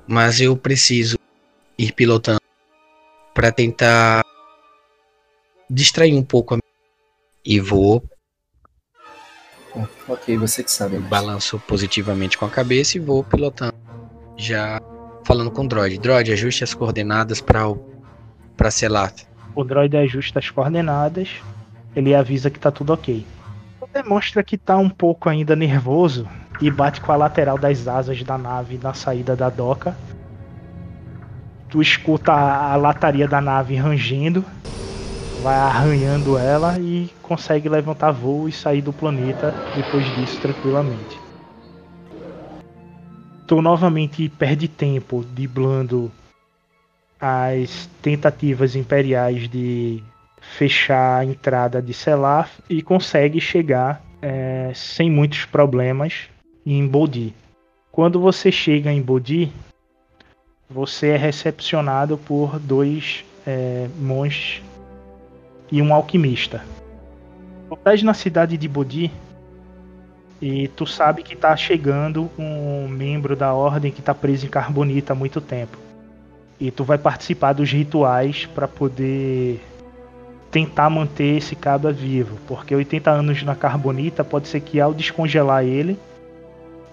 Mas eu preciso ir pilotando para tentar distrair um pouco a e vou ok você que sabe balanço positivamente com a cabeça e vou pilotando. Já falando com o droid. Droid ajuste as coordenadas para o para Selaf o droid ajusta as coordenadas. Ele avisa que tá tudo ok. Demonstra que tá um pouco ainda nervoso e bate com a lateral das asas da nave na saída da doca. Tu escuta a, a lataria da nave rangendo, vai arranhando ela e consegue levantar voo e sair do planeta depois disso tranquilamente. Tu novamente perde tempo driblando as tentativas imperiais de fechar a entrada de Selaf e consegue chegar é, sem muitos problemas em Bodhi. Quando você chega em Bodhi, você é recepcionado por dois é, e um alquimista. Tu estás na cidade de Bodhi e tu sabe que está chegando um membro da ordem que está preso em Carbonita há muito tempo. E tu vai participar dos rituais para poder tentar manter esse cabra vivo, porque 80 anos na Carbonita pode ser que ao descongelar ele,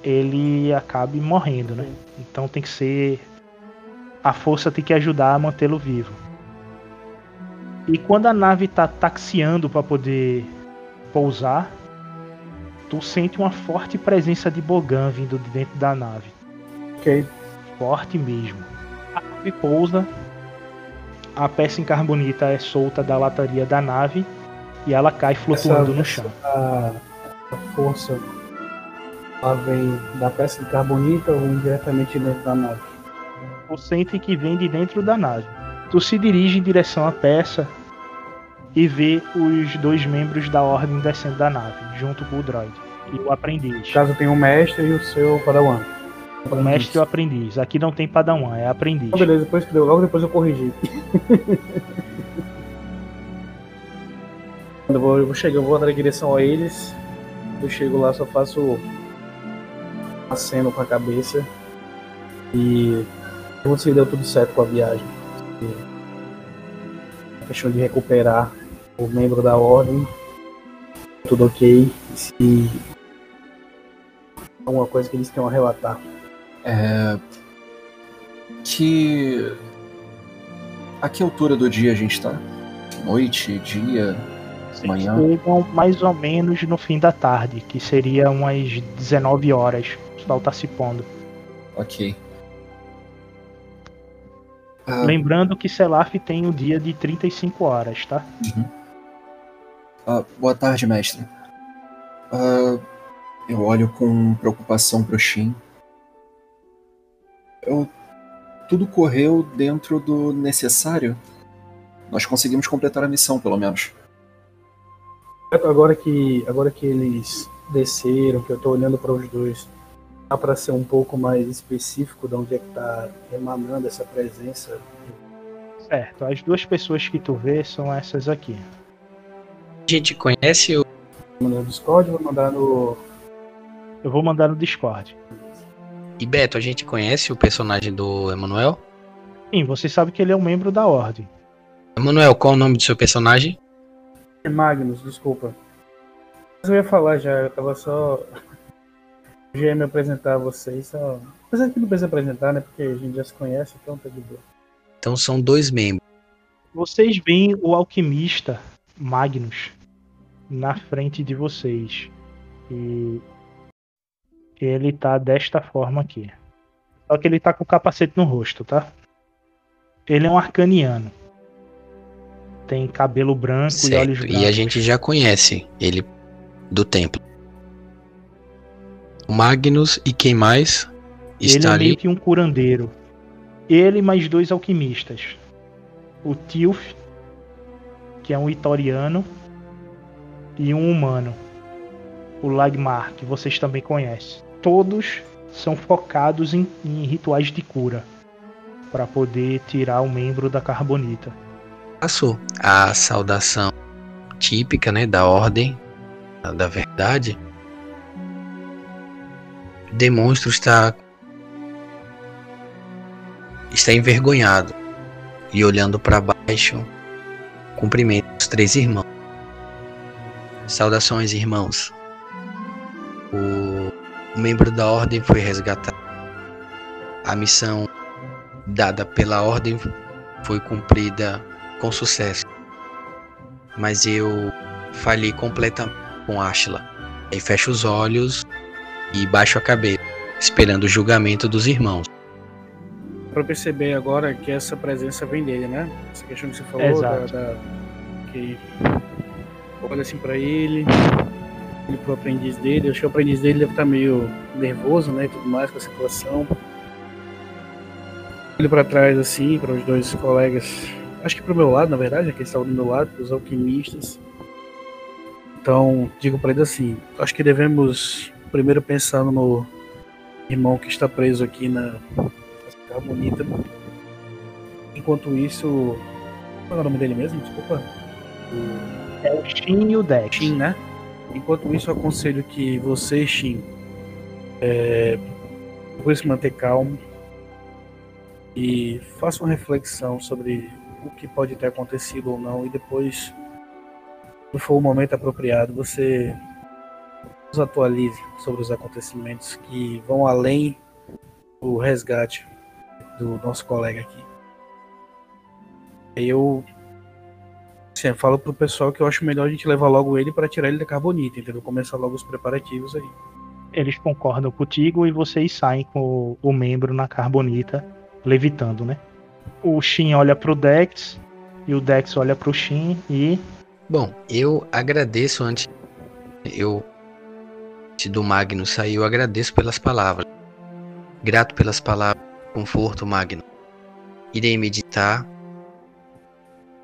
ele acabe morrendo, né? Então tem que ser a força tem que ajudar a mantê-lo vivo. E quando a nave está taxiando para poder pousar, tu sente uma forte presença de Bogan vindo de dentro da nave. Ok. Forte mesmo. A nave pousa, a peça em carbonita é solta da lataria da nave e ela cai flutuando essa, no chão. A, a força ela vem da peça de carbonita ou vem diretamente dentro da nave? tu sente que vem de dentro da nave. Tu se dirige em direção à peça e vê os dois membros da ordem descendo da nave, junto com o droid e o aprendiz. Caso tenha o mestre e o seu padawan. O mestre e o aprendiz. Aqui não tem padawan, é aprendiz. Ah, beleza, depois que deu, logo depois eu corrigi. Quando eu vou, eu vou chegar, eu vou na direção a eles. Eu chego lá, só faço aceno com a cabeça e se deu tudo certo com a viagem. A questão de recuperar o membro da ordem, tudo ok. Se alguma coisa que eles queiram relatar. É. Que. A que altura do dia a gente tá? Noite, dia, manhã? Chegam mais ou menos no fim da tarde, que seria umas 19 horas. O sol tá se pondo. Ok. Ah. Lembrando que Selaf tem o dia de 35 horas, tá? Uhum. Ah, boa tarde, mestre. Ah, eu olho com preocupação pro Shin. Eu... Tudo correu dentro do necessário? Nós conseguimos completar a missão, pelo menos. Agora que, agora que eles desceram, que eu tô olhando para os dois, dá para ser um pouco mais específico de onde é que está emanando essa presença? Certo, as duas pessoas que tu vê são essas aqui. A gente conhece o. Vou mandar no Discord ou vou mandar no. Eu vou mandar no Discord. E Beto, a gente conhece o personagem do Emanuel? Sim, você sabe que ele é um membro da Ordem. Emanuel, qual é o nome do seu personagem? Magnus, desculpa. Eu ia falar já, eu tava só já ia me apresentar a vocês. Só... Apesar que não precisa apresentar, né? Porque a gente já se conhece, então tá de boa. Então são dois membros. Vocês veem o alquimista Magnus na frente de vocês. E ele tá desta forma aqui. Só que ele tá com o capacete no rosto, tá? Ele é um arcaniano. Tem cabelo branco certo. e olhos brancos. E a gente já conhece ele do templo. Magnus e quem mais Ele está é ali? que um curandeiro. Ele e mais dois alquimistas. O Tilf, que é um itoriano, e um humano. O Lagmar, que vocês também conhecem. Todos são focados em, em rituais de cura. para poder tirar o membro da carbonita. Passou a saudação típica, né, da ordem da verdade. Demonstra estar está envergonhado e olhando para baixo, cumprimenta os três irmãos. Saudações, irmãos. O, o membro da ordem foi resgatado. A missão dada pela ordem foi cumprida com sucesso. Mas eu falhei completamente com Ashla. Aí fecho os olhos e baixo a cabeça, esperando o julgamento dos irmãos. Pra perceber agora que essa presença vem dele, né? Essa questão que você falou, da, da- que olha assim pra ele, ele pro aprendiz dele, acho que o aprendiz dele deve estar meio nervoso, né, e tudo mais com a situação. Olho pra trás assim, para os dois colegas, acho que pro meu lado, na verdade, né, que eles estavam do meu lado, os alquimistas. Então, digo pra ele assim, acho que devemos primeiro pensar no irmão que está preso aqui na Tá bonita. Enquanto isso. Qual é o nome dele mesmo? Desculpa. É o Shin e o Dex. Shin, né? Enquanto isso, eu aconselho que você, Shin, é, procure se manter calmo e faça uma reflexão sobre o que pode ter acontecido ou não. E depois, quando for o momento apropriado, você nos atualize sobre os acontecimentos que vão além do resgate do nosso colega aqui. Eu assim, eu falo pro pessoal que eu acho melhor a gente levar logo ele para tirar ele da carbonita, entendeu? Começar logo os preparativos aí. Eles concordam contigo e vocês saem com o, o membro na carbonita, levitando, né? O Shin olha pro Dex e o Dex olha pro Shin e Bom, eu agradeço antes. Eu. Se do Magno sair, eu agradeço pelas palavras. Grato pelas palavras. Conforto, Magno. Irei meditar.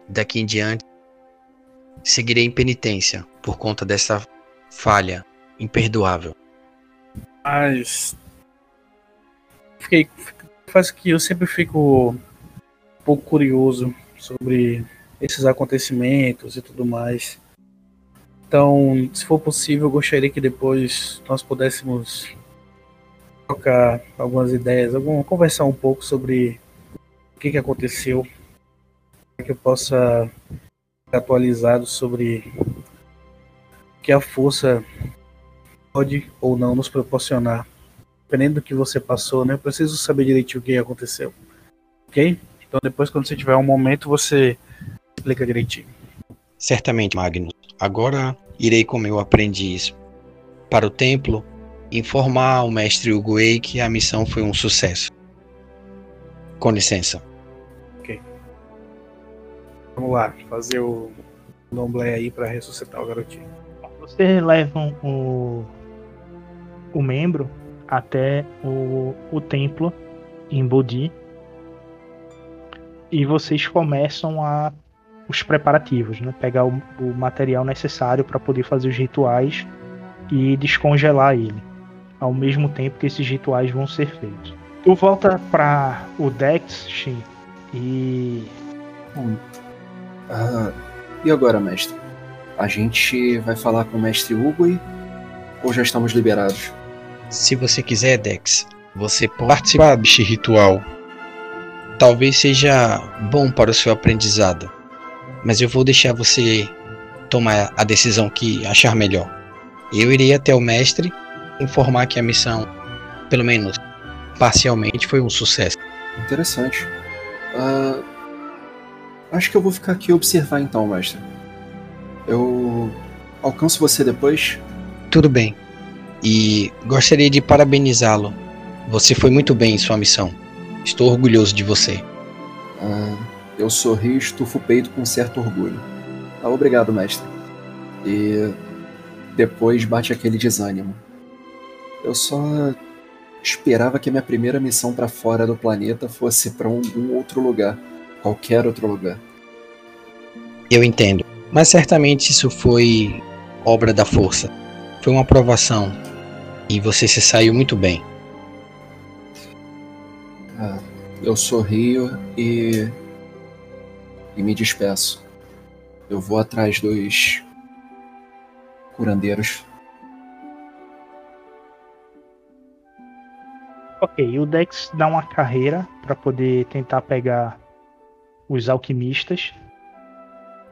Daqui em diante. Seguirei em penitência por conta dessa falha imperdoável. Mas. Fiquei. Faz que eu sempre fico um pouco curioso sobre esses acontecimentos e tudo mais. Então, se for possível, eu gostaria que depois nós pudéssemos trocar algumas ideias, algum, conversar um pouco sobre o que, que aconteceu, para que eu possa ficar atualizado sobre o que a força pode ou não nos proporcionar. Dependendo do que você passou, né? Eu preciso saber direitinho o que aconteceu. Ok? Então depois, quando você tiver um momento, você explica direitinho. Certamente, Magnus. Agora irei com meu aprendiz para o templo informar ao mestre Uguei que a missão foi um sucesso. Com licença. Vamos lá, fazer o Domblé aí para ressuscitar o garotinho. vocês levam o, o membro até o, o templo em Bodhi e vocês começam a os preparativos, né? Pegar o, o material necessário para poder fazer os rituais e descongelar ele, ao mesmo tempo que esses rituais vão ser feitos. Tu volta para o Dex, Shin, e Bom, ah, e agora, mestre? A gente vai falar com o mestre Hugo ou já estamos liberados? Se você quiser, Dex, você pode participar deste ritual. Talvez seja bom para o seu aprendizado, mas eu vou deixar você tomar a decisão que achar melhor. Eu irei até o mestre informar que a missão, pelo menos parcialmente, foi um sucesso. Interessante. Uh, acho que eu vou ficar aqui observar então, mestre. Eu alcanço você depois? Tudo bem. E gostaria de parabenizá-lo. Você foi muito bem em sua missão. Estou orgulhoso de você. Uh, eu sorri e estufo o peito com certo orgulho. Ah, obrigado, mestre. E depois bate aquele desânimo. Eu só esperava que a minha primeira missão para fora do planeta fosse para algum outro lugar, qualquer outro lugar. Eu entendo, mas certamente isso foi obra da força. Foi uma aprovação e você se saiu muito bem. Ah, eu sorrio e e me despeço. Eu vou atrás dos curandeiros Ok, o Dex dá uma carreira para poder tentar pegar os alquimistas.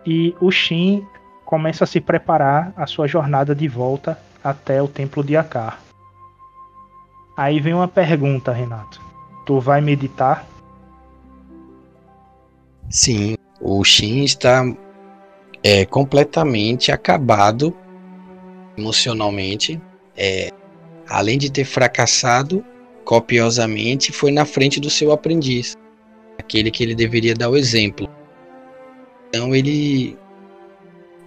E o Shin começa a se preparar a sua jornada de volta até o templo de Akar. Aí vem uma pergunta, Renato. Tu vai meditar? Sim, o Shin está é, completamente acabado emocionalmente. É, além de ter fracassado copiosamente foi na frente do seu aprendiz, aquele que ele deveria dar o exemplo. Então ele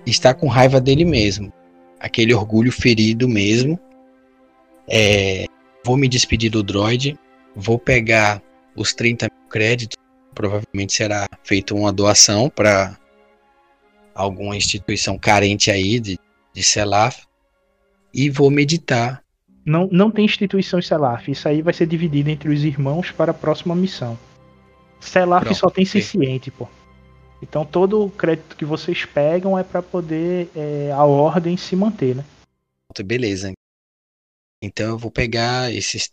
está com raiva dele mesmo, aquele orgulho ferido mesmo. É, vou me despedir do droid, vou pegar os 30 mil créditos, provavelmente será feita uma doação para alguma instituição carente aí de, de Selaf, e vou meditar não, não tem instituição Selaf. Isso aí vai ser dividido entre os irmãos para a próxima missão. Selaf Pronto, só tem okay. ciente, pô. Então todo o crédito que vocês pegam é para poder é, a ordem se manter, né? Beleza. Então eu vou pegar esses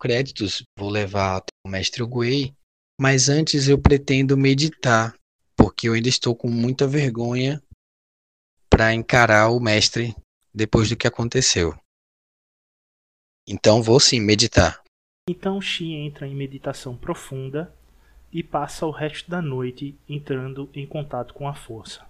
créditos, vou levar até o mestre Uguay, mas antes eu pretendo meditar, porque eu ainda estou com muita vergonha para encarar o mestre depois do que aconteceu. Então vou sim meditar. Então Xi entra em meditação profunda e passa o resto da noite entrando em contato com a força.